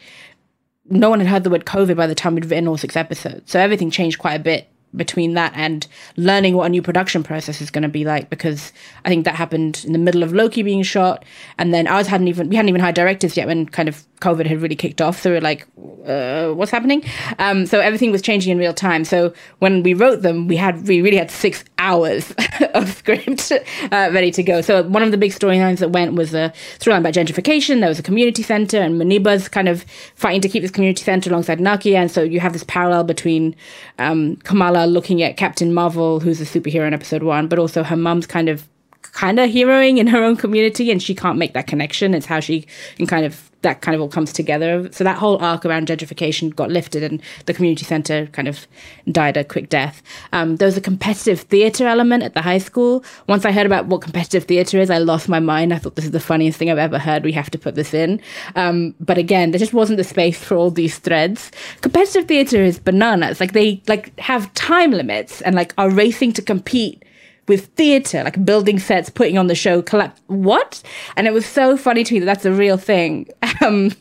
no one had heard the word COVID by the time we'd written all six episodes. So everything changed quite a bit between that and learning what a new production process is going to be like because I think that happened in the middle of Loki being shot and then ours hadn't even we hadn't even hired directors yet when kind of COVID had really kicked off so we are like uh, what's happening? Um, so everything was changing in real time. So when we wrote them we had we really had six hours *laughs* of script uh, ready to go. So one of the big storylines that went was a storyline about gentrification. There was a community center and Muneeba's kind of fighting to keep this community center alongside Nakia. And so you have this parallel between um, Kamala looking at Captain Marvel, who's a superhero in episode one, but also her mum's kind of kind of heroing in her own community and she can't make that connection. It's how she can kind of that kind of all comes together. So that whole arc around gentrification got lifted and the community center kind of died a quick death. Um, there was a competitive theater element at the high school. Once I heard about what competitive theater is, I lost my mind. I thought this is the funniest thing I've ever heard. We have to put this in. Um, but again, there just wasn't the space for all these threads. Competitive theater is bananas. Like they like have time limits and like are racing to compete with theater, like building sets, putting on the show, collect what? And it was so funny to me that that's a real thing. *laughs* Um,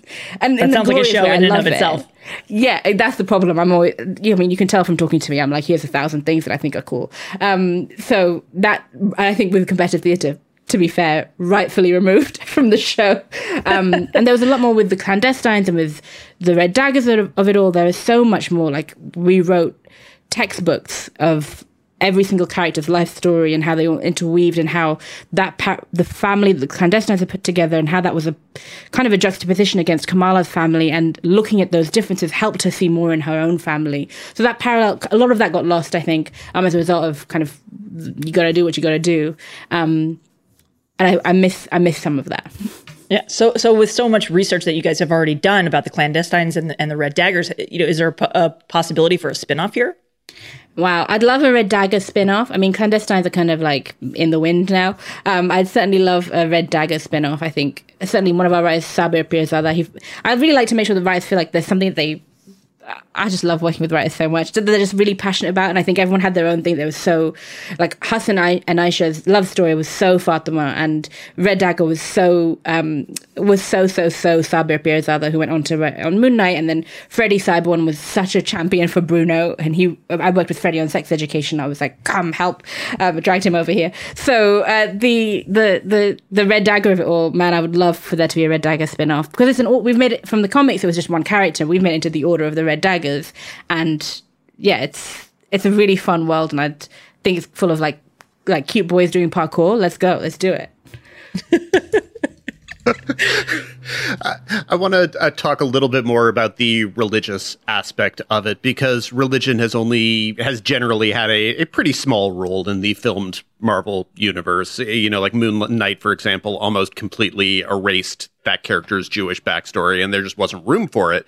and that sounds like a show in and of itself. Yeah, that's the problem. I'm always, I mean, you can tell from talking to me, I'm like, here's a thousand things that I think are cool. Um, so that, I think with competitive theater, to be fair, rightfully removed *laughs* from the show. Um, and there was a lot more with the clandestines and with the red daggers of, of it all. There is so much more. Like we wrote textbooks of every single character's life story and how they all interweaved and how that pa- the family the clandestines are put together and how that was a kind of a juxtaposition against Kamala's family and looking at those differences helped her see more in her own family. So that parallel, a lot of that got lost, I think, um, as a result of kind of you got to do what you got to do. Um, and I, I miss I miss some of that. Yeah. So, so with so much research that you guys have already done about the clandestines and the, and the red daggers, you know, is there a, a possibility for a spinoff here? Wow, I'd love a Red Dagger spin-off. I mean, clandestines are kind of like in the wind now. Um, I'd certainly love a Red Dagger spin-off. I think certainly one of our writers, Sabir Pirzada, he, I'd really like to make sure the writers feel like there's something they I just love working with writers so much. They're just really passionate about, and I think everyone had their own thing. That was so, like Hassan and Aisha's love story was so Fatima, and Red Dagger was so um, was so so so Sabir Pirzada, who went on to on Moon Knight, and then Freddy Syborn was such a champion for Bruno, and he I worked with Freddy on Sex Education. I was like, come help, um, dragged him over here. So uh, the the the the Red Dagger of it all, man, I would love for there to be a Red Dagger spin off because it's an we've made it from the comics. It was just one character. We've made it into the Order of the Red daggers and yeah it's it's a really fun world and i think it's full of like like cute boys doing parkour let's go let's do it *laughs* I, I want to uh, talk a little bit more about the religious aspect of it because religion has only has generally had a, a pretty small role in the filmed Marvel universe. You know, like Moon Knight, for example, almost completely erased that character's Jewish backstory, and there just wasn't room for it.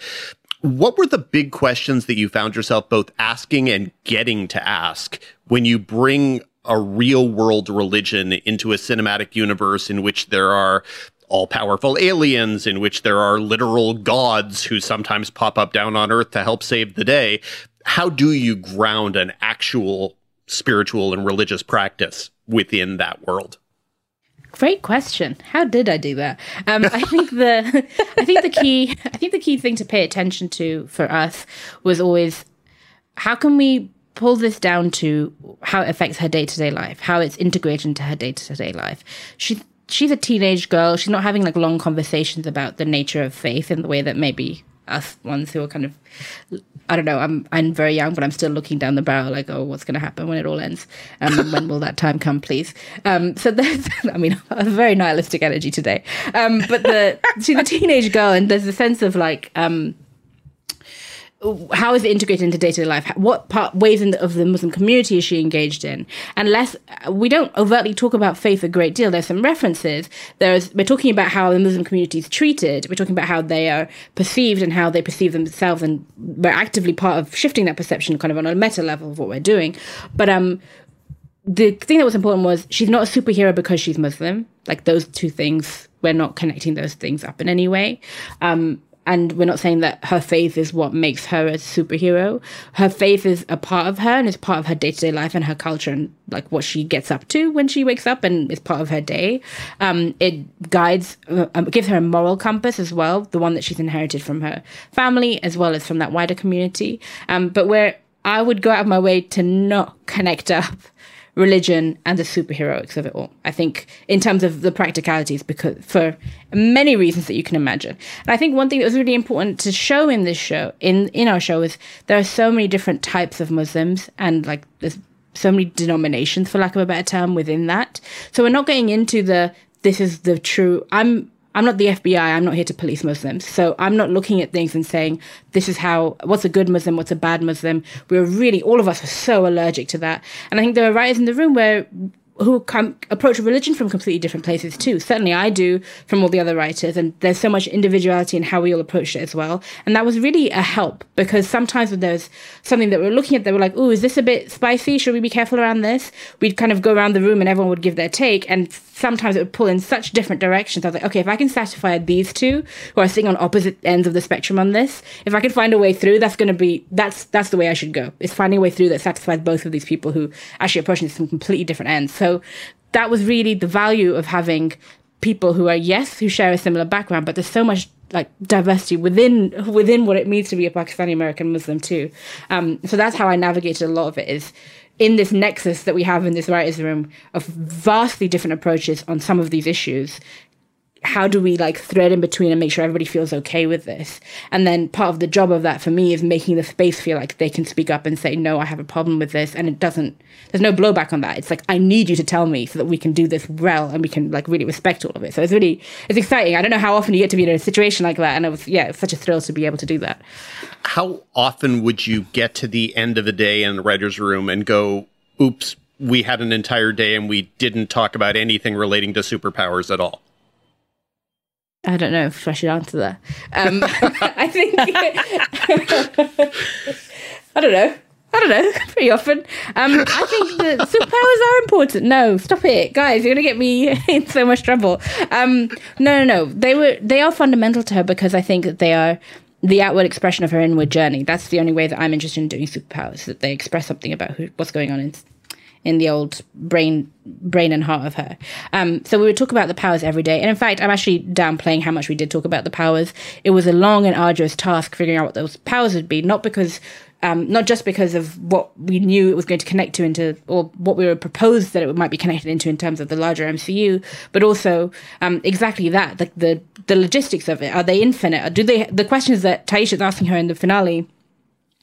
What were the big questions that you found yourself both asking and getting to ask when you bring a real world religion into a cinematic universe in which there are all powerful aliens, in which there are literal gods who sometimes pop up down on Earth to help save the day? How do you ground an actual spiritual and religious practice within that world? Great question. How did I do that? Um, I think the I think the key I think the key thing to pay attention to for us was always how can we pull this down to how it affects her day to day life, how it's integrated into her day to day life. She she's a teenage girl. She's not having like long conversations about the nature of faith in the way that maybe us ones who are kind of I don't know. I'm I'm very young, but I'm still looking down the barrel, like, oh, what's going to happen when it all ends? Um, *laughs* when will that time come, please? Um, so *laughs* there's, I mean, *laughs* a very nihilistic energy today. Um, but the she's a teenage girl, and there's a sense of like, um, how is it integrated into day-to-day life? What part ways the, of the muslim community is she engaged in? And less we don't overtly talk about faith a great deal. There's some references. There's we're talking about how the muslim community is treated. We're talking about how they are perceived and how they perceive themselves and we're actively part of shifting that perception kind of on a meta level of what we're doing. But um the thing that was important was she's not a superhero because she's muslim. Like those two things we're not connecting those things up in any way. Um and we're not saying that her faith is what makes her a superhero. Her faith is a part of her and is part of her day to day life and her culture and like what she gets up to when she wakes up and is part of her day. Um, it guides, uh, um, gives her a moral compass as well, the one that she's inherited from her family as well as from that wider community. Um, but where I would go out of my way to not connect up religion and the superheroics of it all. I think in terms of the practicalities, because for many reasons that you can imagine. And I think one thing that was really important to show in this show, in in our show, is there are so many different types of Muslims, and like there's so many denominations, for lack of a better term, within that. So we're not getting into the this is the true. I'm I'm not the FBI. I'm not here to police Muslims. So I'm not looking at things and saying, this is how, what's a good Muslim, what's a bad Muslim. We're really, all of us are so allergic to that. And I think there are writers in the room where who come approach religion from completely different places too. Certainly, I do from all the other writers, and there's so much individuality in how we all approach it as well. And that was really a help because sometimes when there's something that we're looking at, they were like, "Oh, is this a bit spicy? Should we be careful around this?" We'd kind of go around the room, and everyone would give their take, and sometimes it would pull in such different directions. I was like, okay, if I can satisfy these two who are sitting on opposite ends of the spectrum on this, if I can find a way through, that's going to be that's that's the way I should go. It's finding a way through that satisfies both of these people who actually approaching this from completely different ends. So that was really the value of having people who are yes who share a similar background but there's so much like diversity within within what it means to be a pakistani american muslim too um, so that's how i navigated a lot of it is in this nexus that we have in this writers room of vastly different approaches on some of these issues how do we like thread in between and make sure everybody feels okay with this? And then part of the job of that for me is making the space feel like they can speak up and say, no, I have a problem with this. And it doesn't, there's no blowback on that. It's like, I need you to tell me so that we can do this well and we can like really respect all of it. So it's really, it's exciting. I don't know how often you get to be in a situation like that. And it was, yeah, such a thrill to be able to do that. How often would you get to the end of a day in the writer's room and go, oops, we had an entire day and we didn't talk about anything relating to superpowers at all? I don't know if I should answer that. Um, *laughs* I think *laughs* I don't know. I don't know. *laughs* Pretty often, um, I think that superpowers are important. No, stop it, guys! You're gonna get me in so much trouble. Um, no, no, no. They were they are fundamental to her because I think that they are the outward expression of her inward journey. That's the only way that I'm interested in doing superpowers. That they express something about who, what's going on in, in the old brain brain and heart of her. Um, so we would talk about the powers every day. And in fact, I'm actually downplaying how much we did talk about the powers. It was a long and arduous task figuring out what those powers would be, not because um, not just because of what we knew it was going to connect to into, or what we were proposed that it might be connected into in terms of the larger MCU, but also um, exactly that, the, the the logistics of it. Are they infinite? Do they? The questions that Tyesha is asking her in the finale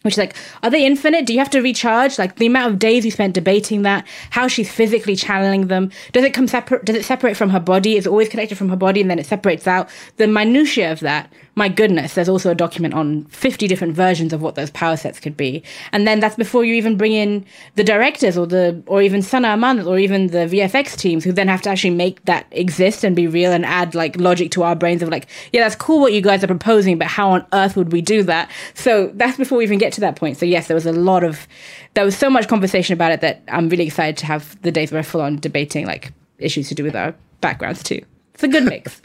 which is like, are they infinite? Do you have to recharge? Like the amount of days you spent debating that, how she's physically channeling them. Does it come separate? Does it separate from her body? Is always connected from her body and then it separates out? The minutiae of that my goodness, there's also a document on 50 different versions of what those power sets could be. And then that's before you even bring in the directors or the, or even Sana Amanat or even the VFX teams who then have to actually make that exist and be real and add like logic to our brains of like, yeah, that's cool what you guys are proposing, but how on earth would we do that? So that's before we even get to that point. So yes, there was a lot of, there was so much conversation about it that I'm really excited to have the days where we're full on debating like issues to do with our backgrounds too. It's a good mix.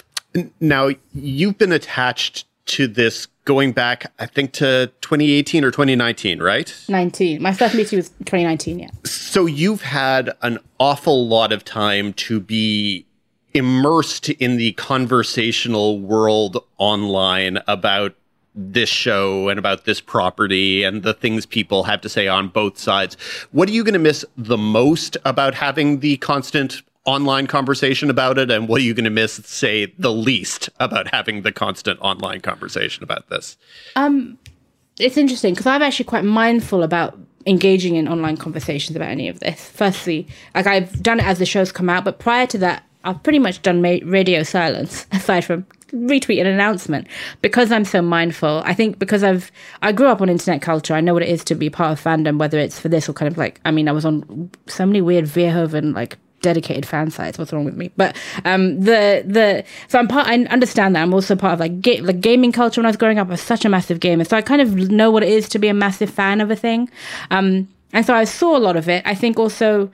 *laughs* Now, you've been attached to this going back, I think, to 2018 or 2019, right? 19. My first meeting was 2019, yeah. So you've had an awful lot of time to be immersed in the conversational world online about this show and about this property and the things people have to say on both sides. What are you going to miss the most about having the constant online conversation about it, and what are you going to miss, say, the least about having the constant online conversation about this? Um, it's interesting because I'm actually quite mindful about engaging in online conversations about any of this. Firstly, like I've done it as the shows come out, but prior to that, I've pretty much done radio silence *laughs* aside from retweet an announcement because I'm so mindful. I think because I've I grew up on internet culture. I know what it is to be part of fandom, whether it's for this or kind of like I mean, I was on so many weird Verhoeven like dedicated fan sites. What's wrong with me? But um, the the so I'm part. I understand that. I'm also part of like ga- the gaming culture. When I was growing up, I was such a massive gamer, so I kind of know what it is to be a massive fan of a thing. Um, and so I saw a lot of it. I think also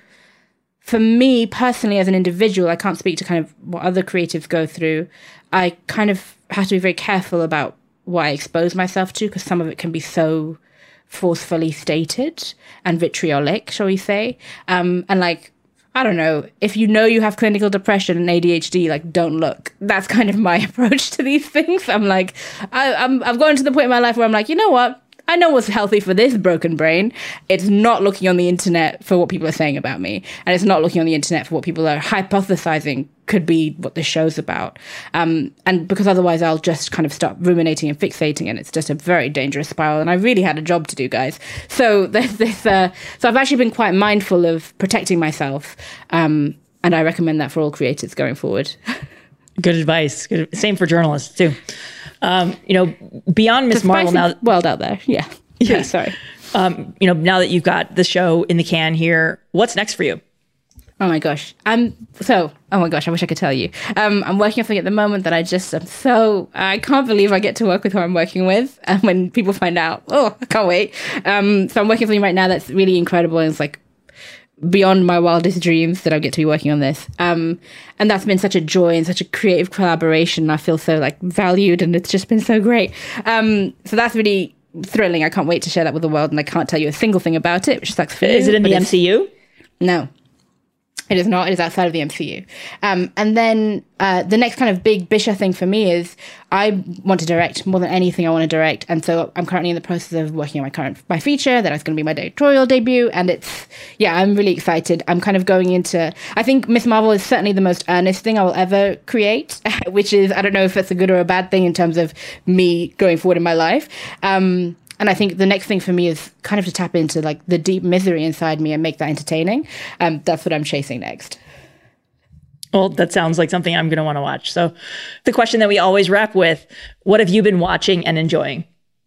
for me personally as an individual, I can't speak to kind of what other creatives go through. I kind of have to be very careful about what I expose myself to because some of it can be so forcefully stated and vitriolic, shall we say? Um, and like, I don't know, if you know you have clinical depression and ADHD, like, don't look. That's kind of my *laughs* approach to these things. I'm like, I, I'm, I've gotten to the point in my life where I'm like, you know what? I know what's healthy for this broken brain. It's not looking on the internet for what people are saying about me, and it's not looking on the internet for what people are hypothesizing could be what the show's about. Um, and because otherwise, I'll just kind of start ruminating and fixating, and it's just a very dangerous spiral. And I really had a job to do, guys. So *laughs* there's this. Uh, so I've actually been quite mindful of protecting myself, um, and I recommend that for all creators going forward. *laughs* Good advice. Good. Same for journalists too. Um, you know, beyond Ms. Marvel now. world out there, yeah. *laughs* Yeah. Please, sorry. Um, you know, now that you've got the show in the can here, what's next for you? Oh my gosh. I'm so, oh my gosh, I wish I could tell you. Um, I'm working on something at the moment that I just I'm so, I can't believe I get to work with who I'm working with. *laughs* And when people find out, oh, I can't wait. Um, so I'm working on something right now that's really incredible. And it's like beyond my wildest dreams that I get to be working on this. Um, and that's been such a joy and such a creative collaboration. I feel so like valued and it's just been so great. Um, so that's really thrilling. I can't wait to share that with the world and I can't tell you a single thing about it, which sucks for Is you, it in the MCU? no. It is not. It is outside of the MCU. Um, and then uh, the next kind of big Bisha thing for me is I want to direct more than anything. I want to direct, and so I'm currently in the process of working on my current my feature that is going to be my directorial debut. And it's yeah, I'm really excited. I'm kind of going into. I think Ms. Marvel is certainly the most earnest thing I will ever create, *laughs* which is I don't know if it's a good or a bad thing in terms of me going forward in my life. Um, and I think the next thing for me is kind of to tap into like the deep misery inside me and make that entertaining. Um, that's what I'm chasing next. Well, that sounds like something I'm going to want to watch. So, the question that we always wrap with what have you been watching and enjoying?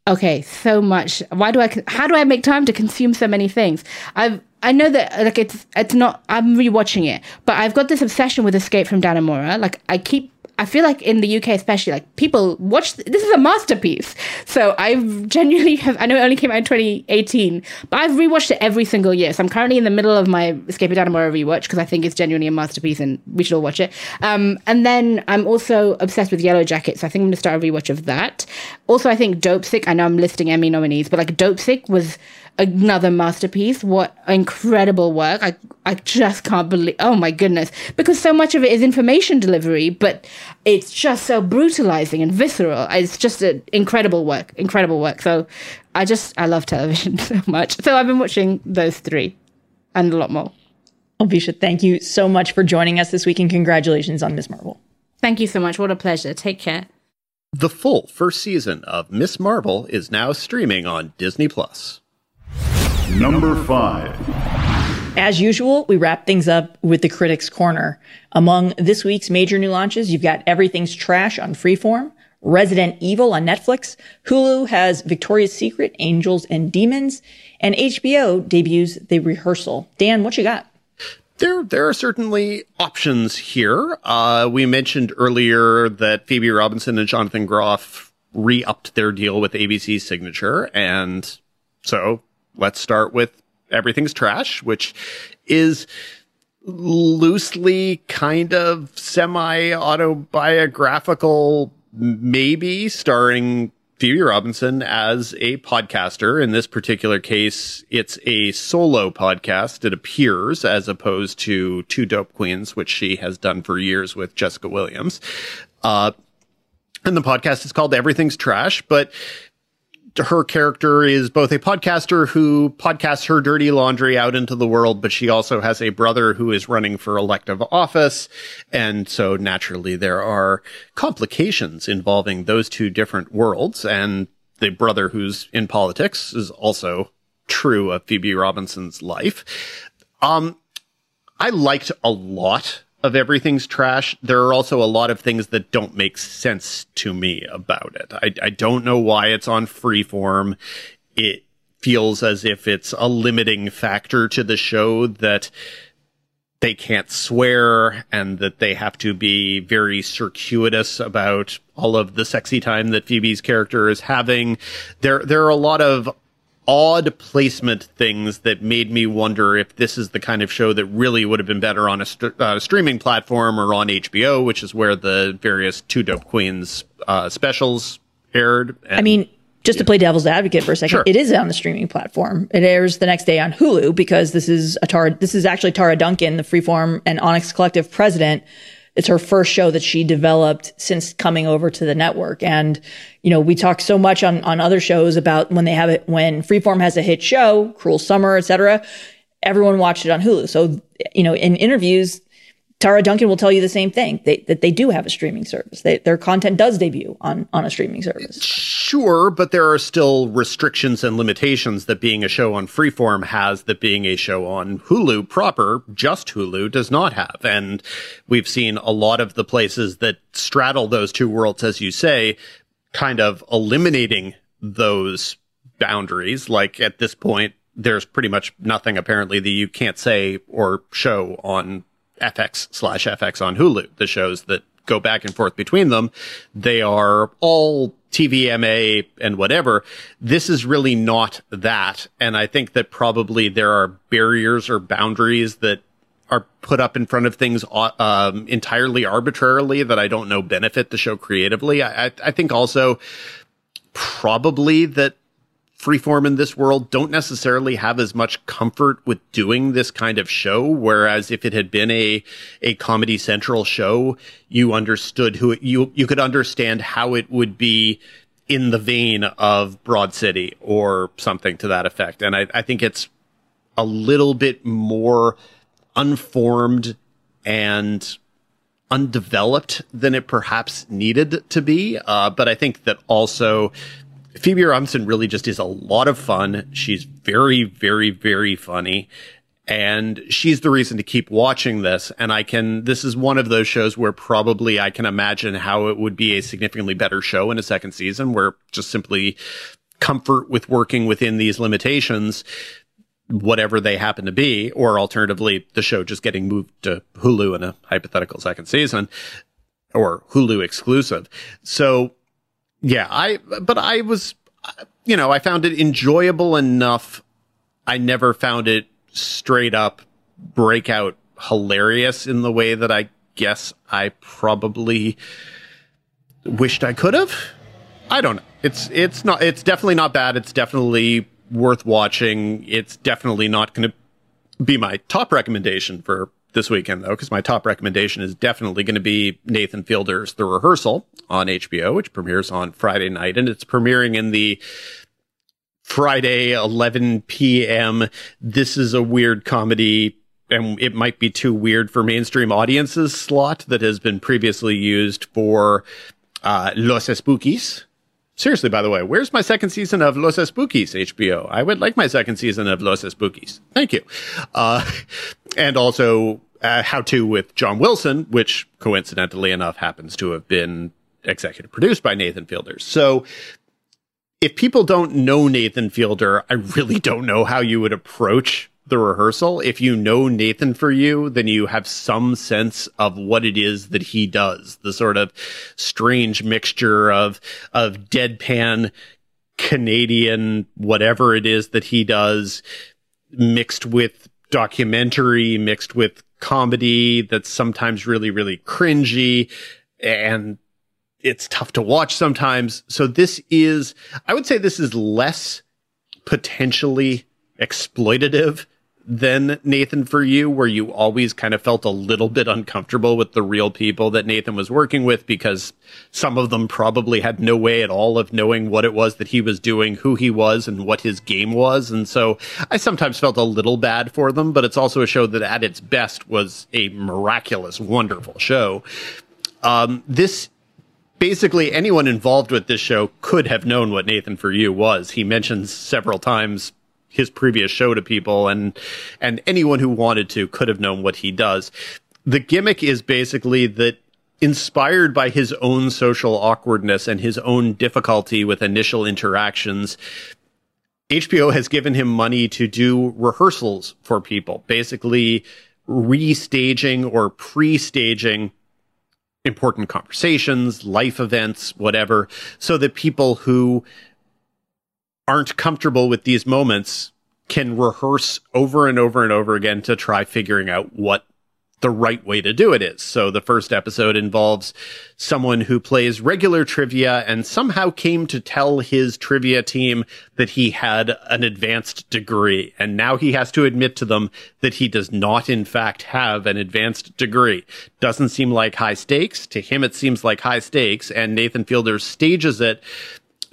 Okay, so much. Why do I? How do I make time to consume so many things? I've. I know that like it's it's not. I'm rewatching it, but I've got this obsession with Escape from Dannemora. Like I keep. I feel like in the UK, especially, like people watch. This is a masterpiece. So I've genuinely *laughs* have. I know it only came out in 2018, but I've rewatched it every single year. So I'm currently in the middle of my Escape from Dannemora rewatch because I think it's genuinely a masterpiece and we should all watch it. Um, and then I'm also obsessed with Yellow Jacket, so I think I'm going to start a rewatch of that. Also, I think Dopesick. I know I'm listing Emmy nominees, but like Dopesick was another masterpiece. What incredible work! I I just can't believe. Oh my goodness! Because so much of it is information delivery, but it's just so brutalizing and visceral. It's just an incredible work. Incredible work. So I just I love television *laughs* so much. So I've been watching those three, and a lot more. Alvisha, thank you so much for joining us this week and congratulations on Ms. Marvel. Thank you so much. What a pleasure. Take care. The full first season of Ms. Marvel is now streaming on Disney Plus. Number 5. As usual, we wrap things up with the Critics Corner. Among this week's major new launches, you've got Everything's Trash on Freeform, Resident Evil on Netflix, Hulu has Victoria's Secret, Angels and Demons, and HBO debuts The Rehearsal. Dan, what you got? There, there are certainly options here. Uh, we mentioned earlier that Phoebe Robinson and Jonathan Groff re-upped their deal with ABC Signature, and so let's start with Everything's Trash, which is loosely kind of semi-autobiographical, maybe starring Phoebe Robinson as a podcaster. In this particular case, it's a solo podcast, it appears, as opposed to Two Dope Queens, which she has done for years with Jessica Williams. Uh, and the podcast is called Everything's Trash, but her character is both a podcaster who podcasts her dirty laundry out into the world, but she also has a brother who is running for elective office. And so naturally there are complications involving those two different worlds. And the brother who's in politics is also true of Phoebe Robinson's life. Um, I liked a lot of everything's trash. There are also a lot of things that don't make sense to me about it. I, I don't know why it's on freeform. It feels as if it's a limiting factor to the show that they can't swear and that they have to be very circuitous about all of the sexy time that Phoebe's character is having. There, there are a lot of odd placement things that made me wonder if this is the kind of show that really would have been better on a st- uh, streaming platform or on HBO, which is where the various Two Dope Queens uh, specials aired. And, I mean, just to play devil's advocate for a second, Sure. it is on the streaming platform. It airs the next day on Hulu because this is a Tara. This is actually Tara Duncan, the Freeform and Onyx Collective president. It's her first show that she developed since coming over to the network. And, you know, we talk so much on, on other shows about when they have it, when Freeform has a hit show, Cruel Summer, et cetera, everyone watched it on Hulu. So, you know, in interviews, Tara Duncan will tell you the same thing they, that they do have a streaming service. They, their content does debut on, on a streaming service. Sure, but there are still restrictions and limitations that being a show on Freeform has that being a show on Hulu proper, just Hulu, does not have. And we've seen a lot of the places that straddle those two worlds, as you say, kind of eliminating those boundaries. Like at this point, there's pretty much nothing apparently that you can't say or show on FX slash FX on Hulu. The shows that go back and forth between them, they are all TVMA and whatever. This is really not that. And I think that probably there are barriers or boundaries that are put up in front of things uh, um, entirely arbitrarily that I don't know benefit the show creatively. I, I, I think also probably that freeform in this world don't necessarily have as much comfort with doing this kind of show. Whereas if it had been a, a comedy central show, you understood who it, you, you could understand how it would be in the vein of Broad City or something to that effect. And I, I think it's a little bit more unformed and undeveloped than it perhaps needed to be. Uh, but I think that also Phoebe Robinson really just is a lot of fun. She's very, very, very funny. And she's the reason to keep watching this. And I can, this is one of those shows where probably I can imagine how it would be a significantly better show in a second season where just simply comfort with working within these limitations, whatever they happen to be, or alternatively, the show just getting moved to Hulu in a hypothetical second season or Hulu exclusive. So yeah, I, but I was, you know, I found it enjoyable enough. I never found it straight up breakout hilarious in the way that I guess I probably wished I could have. I don't know. It's, it's not, it's definitely not bad. It's definitely worth watching. It's definitely not going to be my top recommendation for this weekend though, because my top recommendation is definitely going to be Nathan Fielder's The Rehearsal on HBO, which premieres on Friday night, and it's premiering in the Friday 11 p.m. This is a weird comedy. And it might be too weird for mainstream audiences slot that has been previously used for uh, Los Espookies. Seriously, by the way, where's my second season of Los Espookies, HBO? I would like my second season of Los Espookies. Thank you. Uh, *laughs* and also uh, How To with John Wilson, which coincidentally enough happens to have been executive produced by Nathan Fielder. So if people don't know Nathan Fielder, I really don't know how you would approach the rehearsal. If you know Nathan for you, then you have some sense of what it is that he does. The sort of strange mixture of, of deadpan Canadian, whatever it is that he does, mixed with documentary, mixed with comedy that's sometimes really, really cringy and it's tough to watch sometimes. So this is, I would say this is less potentially exploitative than Nathan for you, where you always kind of felt a little bit uncomfortable with the real people that Nathan was working with because some of them probably had no way at all of knowing what it was that he was doing, who he was, and what his game was. And so I sometimes felt a little bad for them, but it's also a show that at its best was a miraculous, wonderful show. Um, this basically anyone involved with this show could have known what Nathan for You was. He mentions several times his previous show to people and and anyone who wanted to could have known what he does. The gimmick is basically that inspired by his own social awkwardness and his own difficulty with initial interactions, HBO has given him money to do rehearsals for people, basically restaging or pre-staging important conversations, life events, whatever, so that people who aren't comfortable with these moments can rehearse over and over and over again to try figuring out what the right way to do it is. So the first episode involves someone who plays regular trivia and somehow came to tell his trivia team that he had an advanced degree. And now he has to admit to them that he does not in fact have an advanced degree. Doesn't seem like high stakes. To him, it seems like high stakes. And Nathan Fielder stages it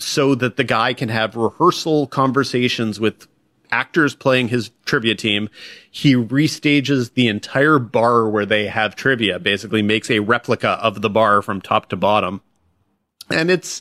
so that the guy can have rehearsal conversations with actors playing his trivia team. He restages the entire bar where they have trivia, basically makes a replica of the bar from top to bottom. And it's,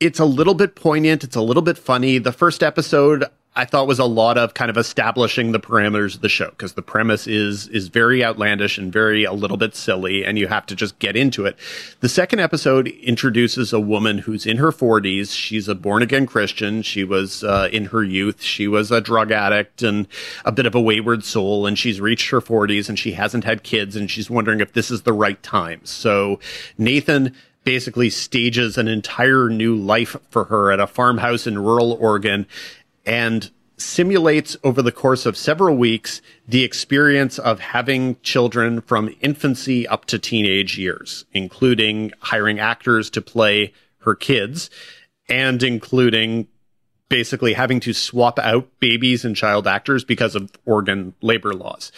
it's a little bit poignant. It's a little bit funny. The first episode, I thought was a lot of kind of establishing the parameters of the show because the premise is is very outlandish and very a little bit silly and you have to just get into it. The second episode introduces a woman who's in her 40s. She's a born again Christian. She was uh, in her youth. She was a drug addict and a bit of a wayward soul and she's reached her 40s and she hasn't had kids and she's wondering if this is the right time. So Nathan basically stages an entire new life for her at a farmhouse in rural Oregon and simulates over the course of several weeks the experience of having children from infancy up to teenage years, including hiring actors to play her kids and including basically having to swap out babies and child actors because of Oregon labor laws.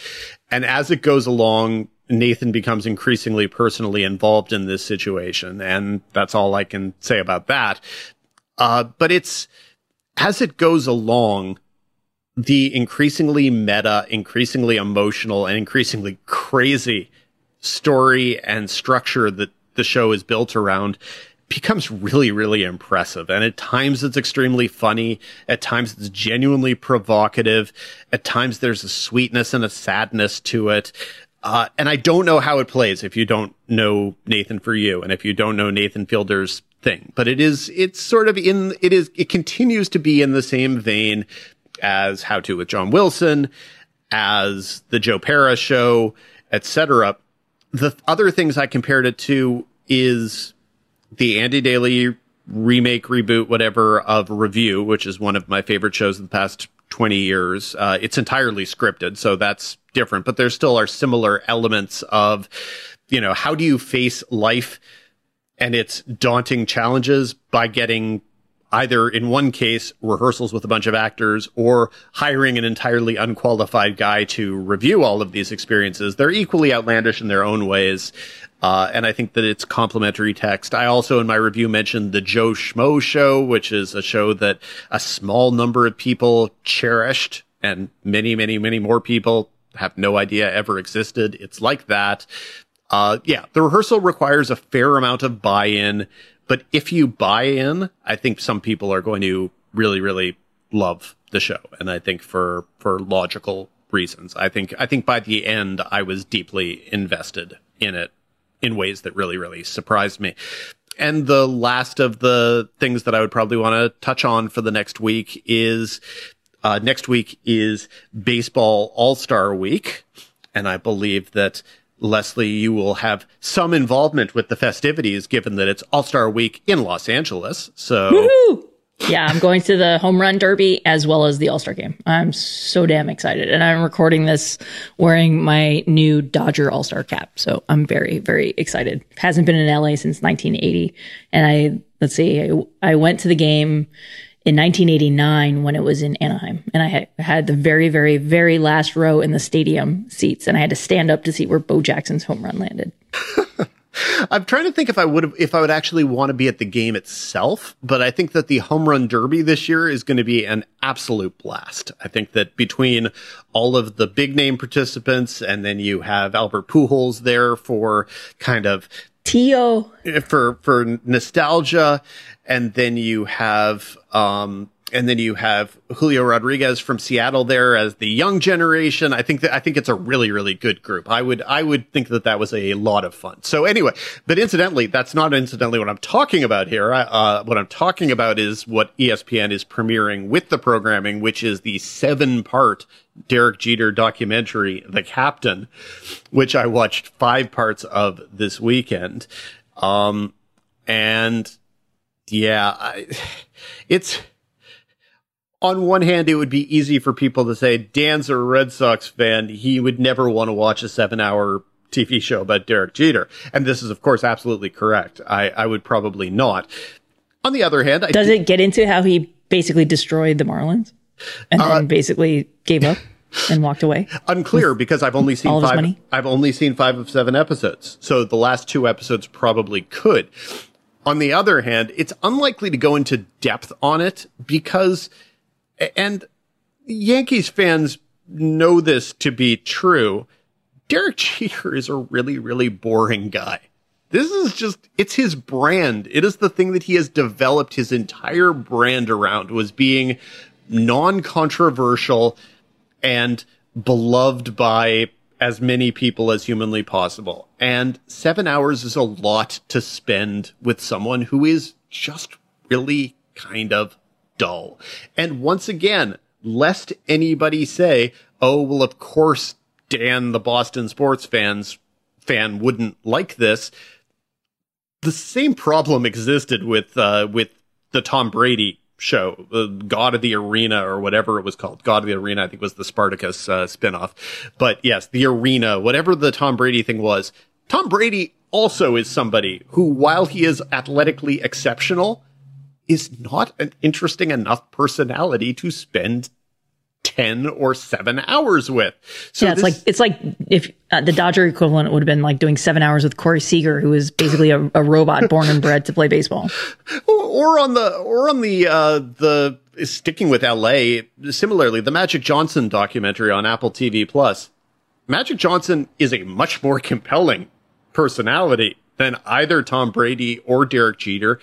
And as it goes along, Nathan becomes increasingly personally involved in this situation. And that's all I can say about that. Uh, but it's, as it goes along, the increasingly meta, increasingly emotional, and increasingly crazy story and structure that the show is built around becomes really, really impressive. And at times it's extremely funny. At times it's genuinely provocative. At times there's a sweetness and a sadness to it. Uh, and I don't know how it plays if you don't know Nathan for you and if you don't know Nathan Fielder's thing, but it is, it's sort of in, it is, it continues to be in the same vein as How to with John Wilson, as the Joe Pera show, etc. The other things I compared it to is the Andy Daly remake, reboot, whatever of Review, which is one of my favorite shows of the past 20 years. Uh, it's entirely scripted, so that's different, but there still are similar elements of, you know, how do you face life and its daunting challenges by getting either in one case rehearsals with a bunch of actors or hiring an entirely unqualified guy to review all of these experiences. They're equally outlandish in their own ways. Uh, and I think that it's complimentary text. I also, in my review, mentioned the Joe Schmo show, which is a show that a small number of people cherished and many, many, many more people have no idea ever existed. It's like that. Uh, yeah, the rehearsal requires a fair amount of buy-in, but if you buy in, I think some people are going to really, really love the show. And I think for, for logical reasons, I think, I think by the end, I was deeply invested in it in ways that really, really surprised me. And the last of the things that I would probably want to touch on for the next week is, uh, next week is baseball all-star week. And I believe that Lesley, you will have some involvement with the festivities given that it's all-star week in Los Angeles. So Woo-hoo! yeah, I'm going to the home run derby as well as the All Star game. I'm so damn excited. And I'm recording this wearing my new Dodger All Star cap. So I'm very, very excited. Hasn't been in LA since 1980. And I, let's see, I, I went to the game in 1989 when it was in Anaheim. And I had, had the very, very, very last row in the stadium seats. And I had to stand up to see where Bo Jackson's home run landed. *laughs* I'm trying to think if I would if I would actually want to be at the game itself, but I think that the home run derby this year is going to be an absolute blast. I think that between all of the big name participants and then you have Albert Pujols there for kind of Tio for, for nostalgia. And then you have, um, and then you have Julio Rodriguez from Seattle there as the young generation. I think that I think it's a really really good group. I would I would think that that was a lot of fun. So anyway, but incidentally, that's not incidentally what I'm talking about here. Uh, what I'm talking about is what ESPN is premiering with the programming, which is the seven part Derek Jeter documentary, The Captain, which I watched five parts of this weekend. Um, and yeah, I, *sighs* it's on one hand, it would be easy for people to say Dan's a Red Sox fan. He would never want to watch a seven hour TV show about Derek Jeter. And this is, of course, absolutely correct. I, I would probably not. On the other hand, I does it get into how he basically destroyed the Marlins and uh, then basically gave up and walked away? *laughs* Unclear because I've only seen five. I've only seen five of seven episodes, so the last two episodes probably could. On the other hand, it's unlikely to go into depth on it because and Yankees fans know this to be true. Derek *laughs* Jeter is a really, really boring guy. This is just, it's his brand. It is the thing that he has developed his entire brand around was being non-controversial and beloved by as many people as humanly possible. And seven hours is a lot to spend with someone who is just really kind of dull. And once again, lest anybody say, oh, well, of course, Dan, the Boston sports fans fan wouldn't like this. The same problem existed with, uh, with the Tom Brady show, uh, God of the Arena or whatever it was called. God of the Arena, I think was the Spartacus, uh, spinoff. But yes, the arena, whatever the Tom Brady thing was, Tom Brady also is somebody who, while he is athletically exceptional, is not an interesting enough personality to spend 10 or 7 hours with. So yeah, it's this, like it's like if uh, the Dodger equivalent would have been like doing 7 hours with Corey Seager who is basically a, a robot born and bred to play baseball. *laughs* Or, on the or on the uh the sticking with LA similarly the Magic Johnson documentary on Apple TV Plus. Magic Johnson is a much more compelling personality than either Tom Brady or Derek Jeter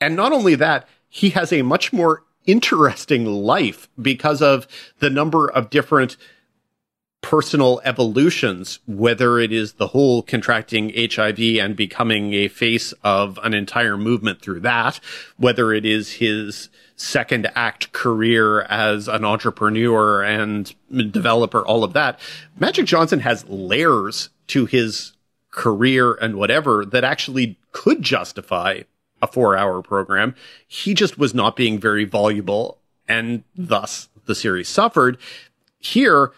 and not only that, he has a much more interesting life because of the number of different personal evolutions, whether it is the whole contracting HIV and becoming a face of an entire movement through that, whether it is his second act career as an entrepreneur and developer, all of that. Magic Johnson has layers to his career and whatever that actually could justify a four hour program. He just was not being very voluble and thus the series suffered. Here,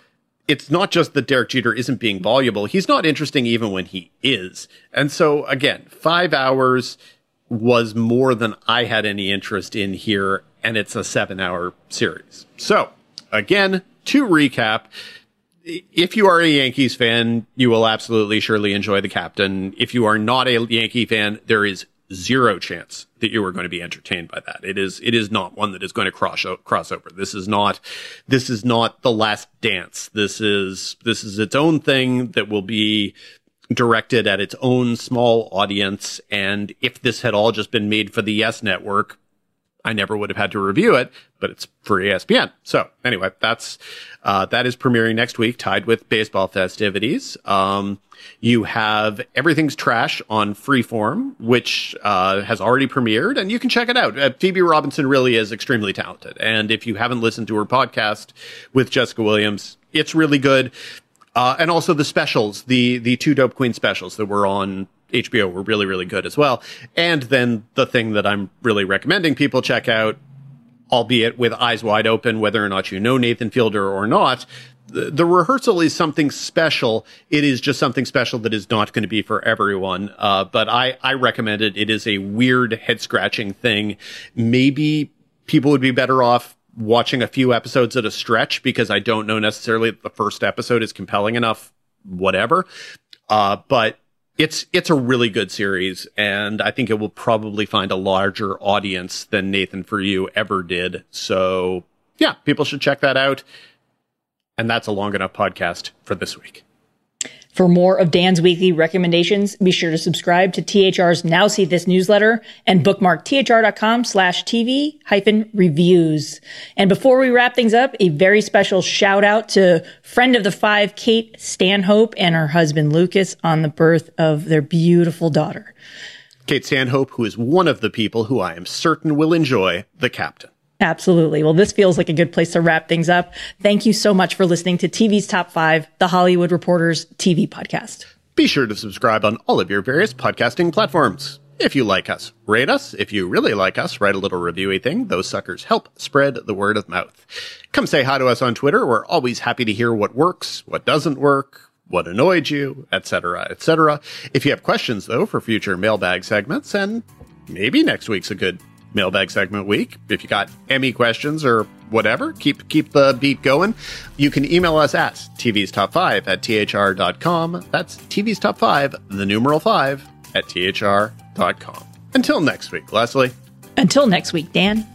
it's not just that Derek Jeter isn't being voluble. He's not interesting even when he is. And so again, five hours was more than I had any interest in here. And it's a seven hour series. So again, to recap, if you are a Yankees fan, you will absolutely surely enjoy the captain. If you are not a Yankee fan, there is zero chance that you are going to be entertained by that. It is, it is not one that is going to cross, cross over. This is not, this is not the last dance. This is, this is its own thing that will be directed at its own small audience. And if this had all just been made for the Yes Network, I never would have had to review it, but it's for ESPN. So anyway, that's, uh, that is premiering next week, tied with baseball festivities. Um, you have Everything's Trash on Freeform, which, uh, has already premiered and you can check it out. Uh, Phoebe Robinson really is extremely talented. And if you haven't listened to her podcast with Jessica Williams, it's really good. Uh, and also the specials, the, the two Dope Queen specials that were on HBO were really, really good as well. And then the thing that I'm really recommending people check out, albeit with eyes wide open, whether or not you know Nathan Fielder or not, the, rehearsal is something special. It is just something special that is not going to be for everyone. Uh, but I, I recommend it. It is a weird head scratching thing. Maybe people would be better off watching a few episodes at a stretch because I don't know necessarily that the first episode is compelling enough, whatever. Uh, but it's it's a really good series, and I think it will probably find a larger audience than Nathan for You ever did. So yeah, people should check that out. And that's a long enough podcast for this week. For more of Dan's weekly recommendations, be sure to subscribe to THR's Now See This newsletter and bookmark thr.com slash TV hyphen reviews. And before we wrap things up, a very special shout out to friend of the five, Kate Stanhope and her husband Lucas on the birth of their beautiful daughter. Kate Stanhope, who is one of the people who I am certain will enjoy The Captain. Absolutely. Well, this feels like a good place to wrap things up. Thank you so much for listening to TV's Top 5, the Hollywood Reporters TV podcast. Be sure to subscribe on all of your various podcasting platforms. If you like us, rate us. If you really like us, write a little reviewy thing. Those suckers help spread the word of mouth. Come say hi to us on Twitter. We're always happy to hear what works, what doesn't work, what annoyed you, etc., etc. If you have questions, though, for future mailbag segments, and maybe next week's a good mailbag segment week. If you got Emmy questions or whatever, keep keep the beat going. You can email us at TV's Top 5 at THR.com. That's TV's Top 5, the numeral 5 at THR.com. Until next week, Lesley. Until next week, Dan.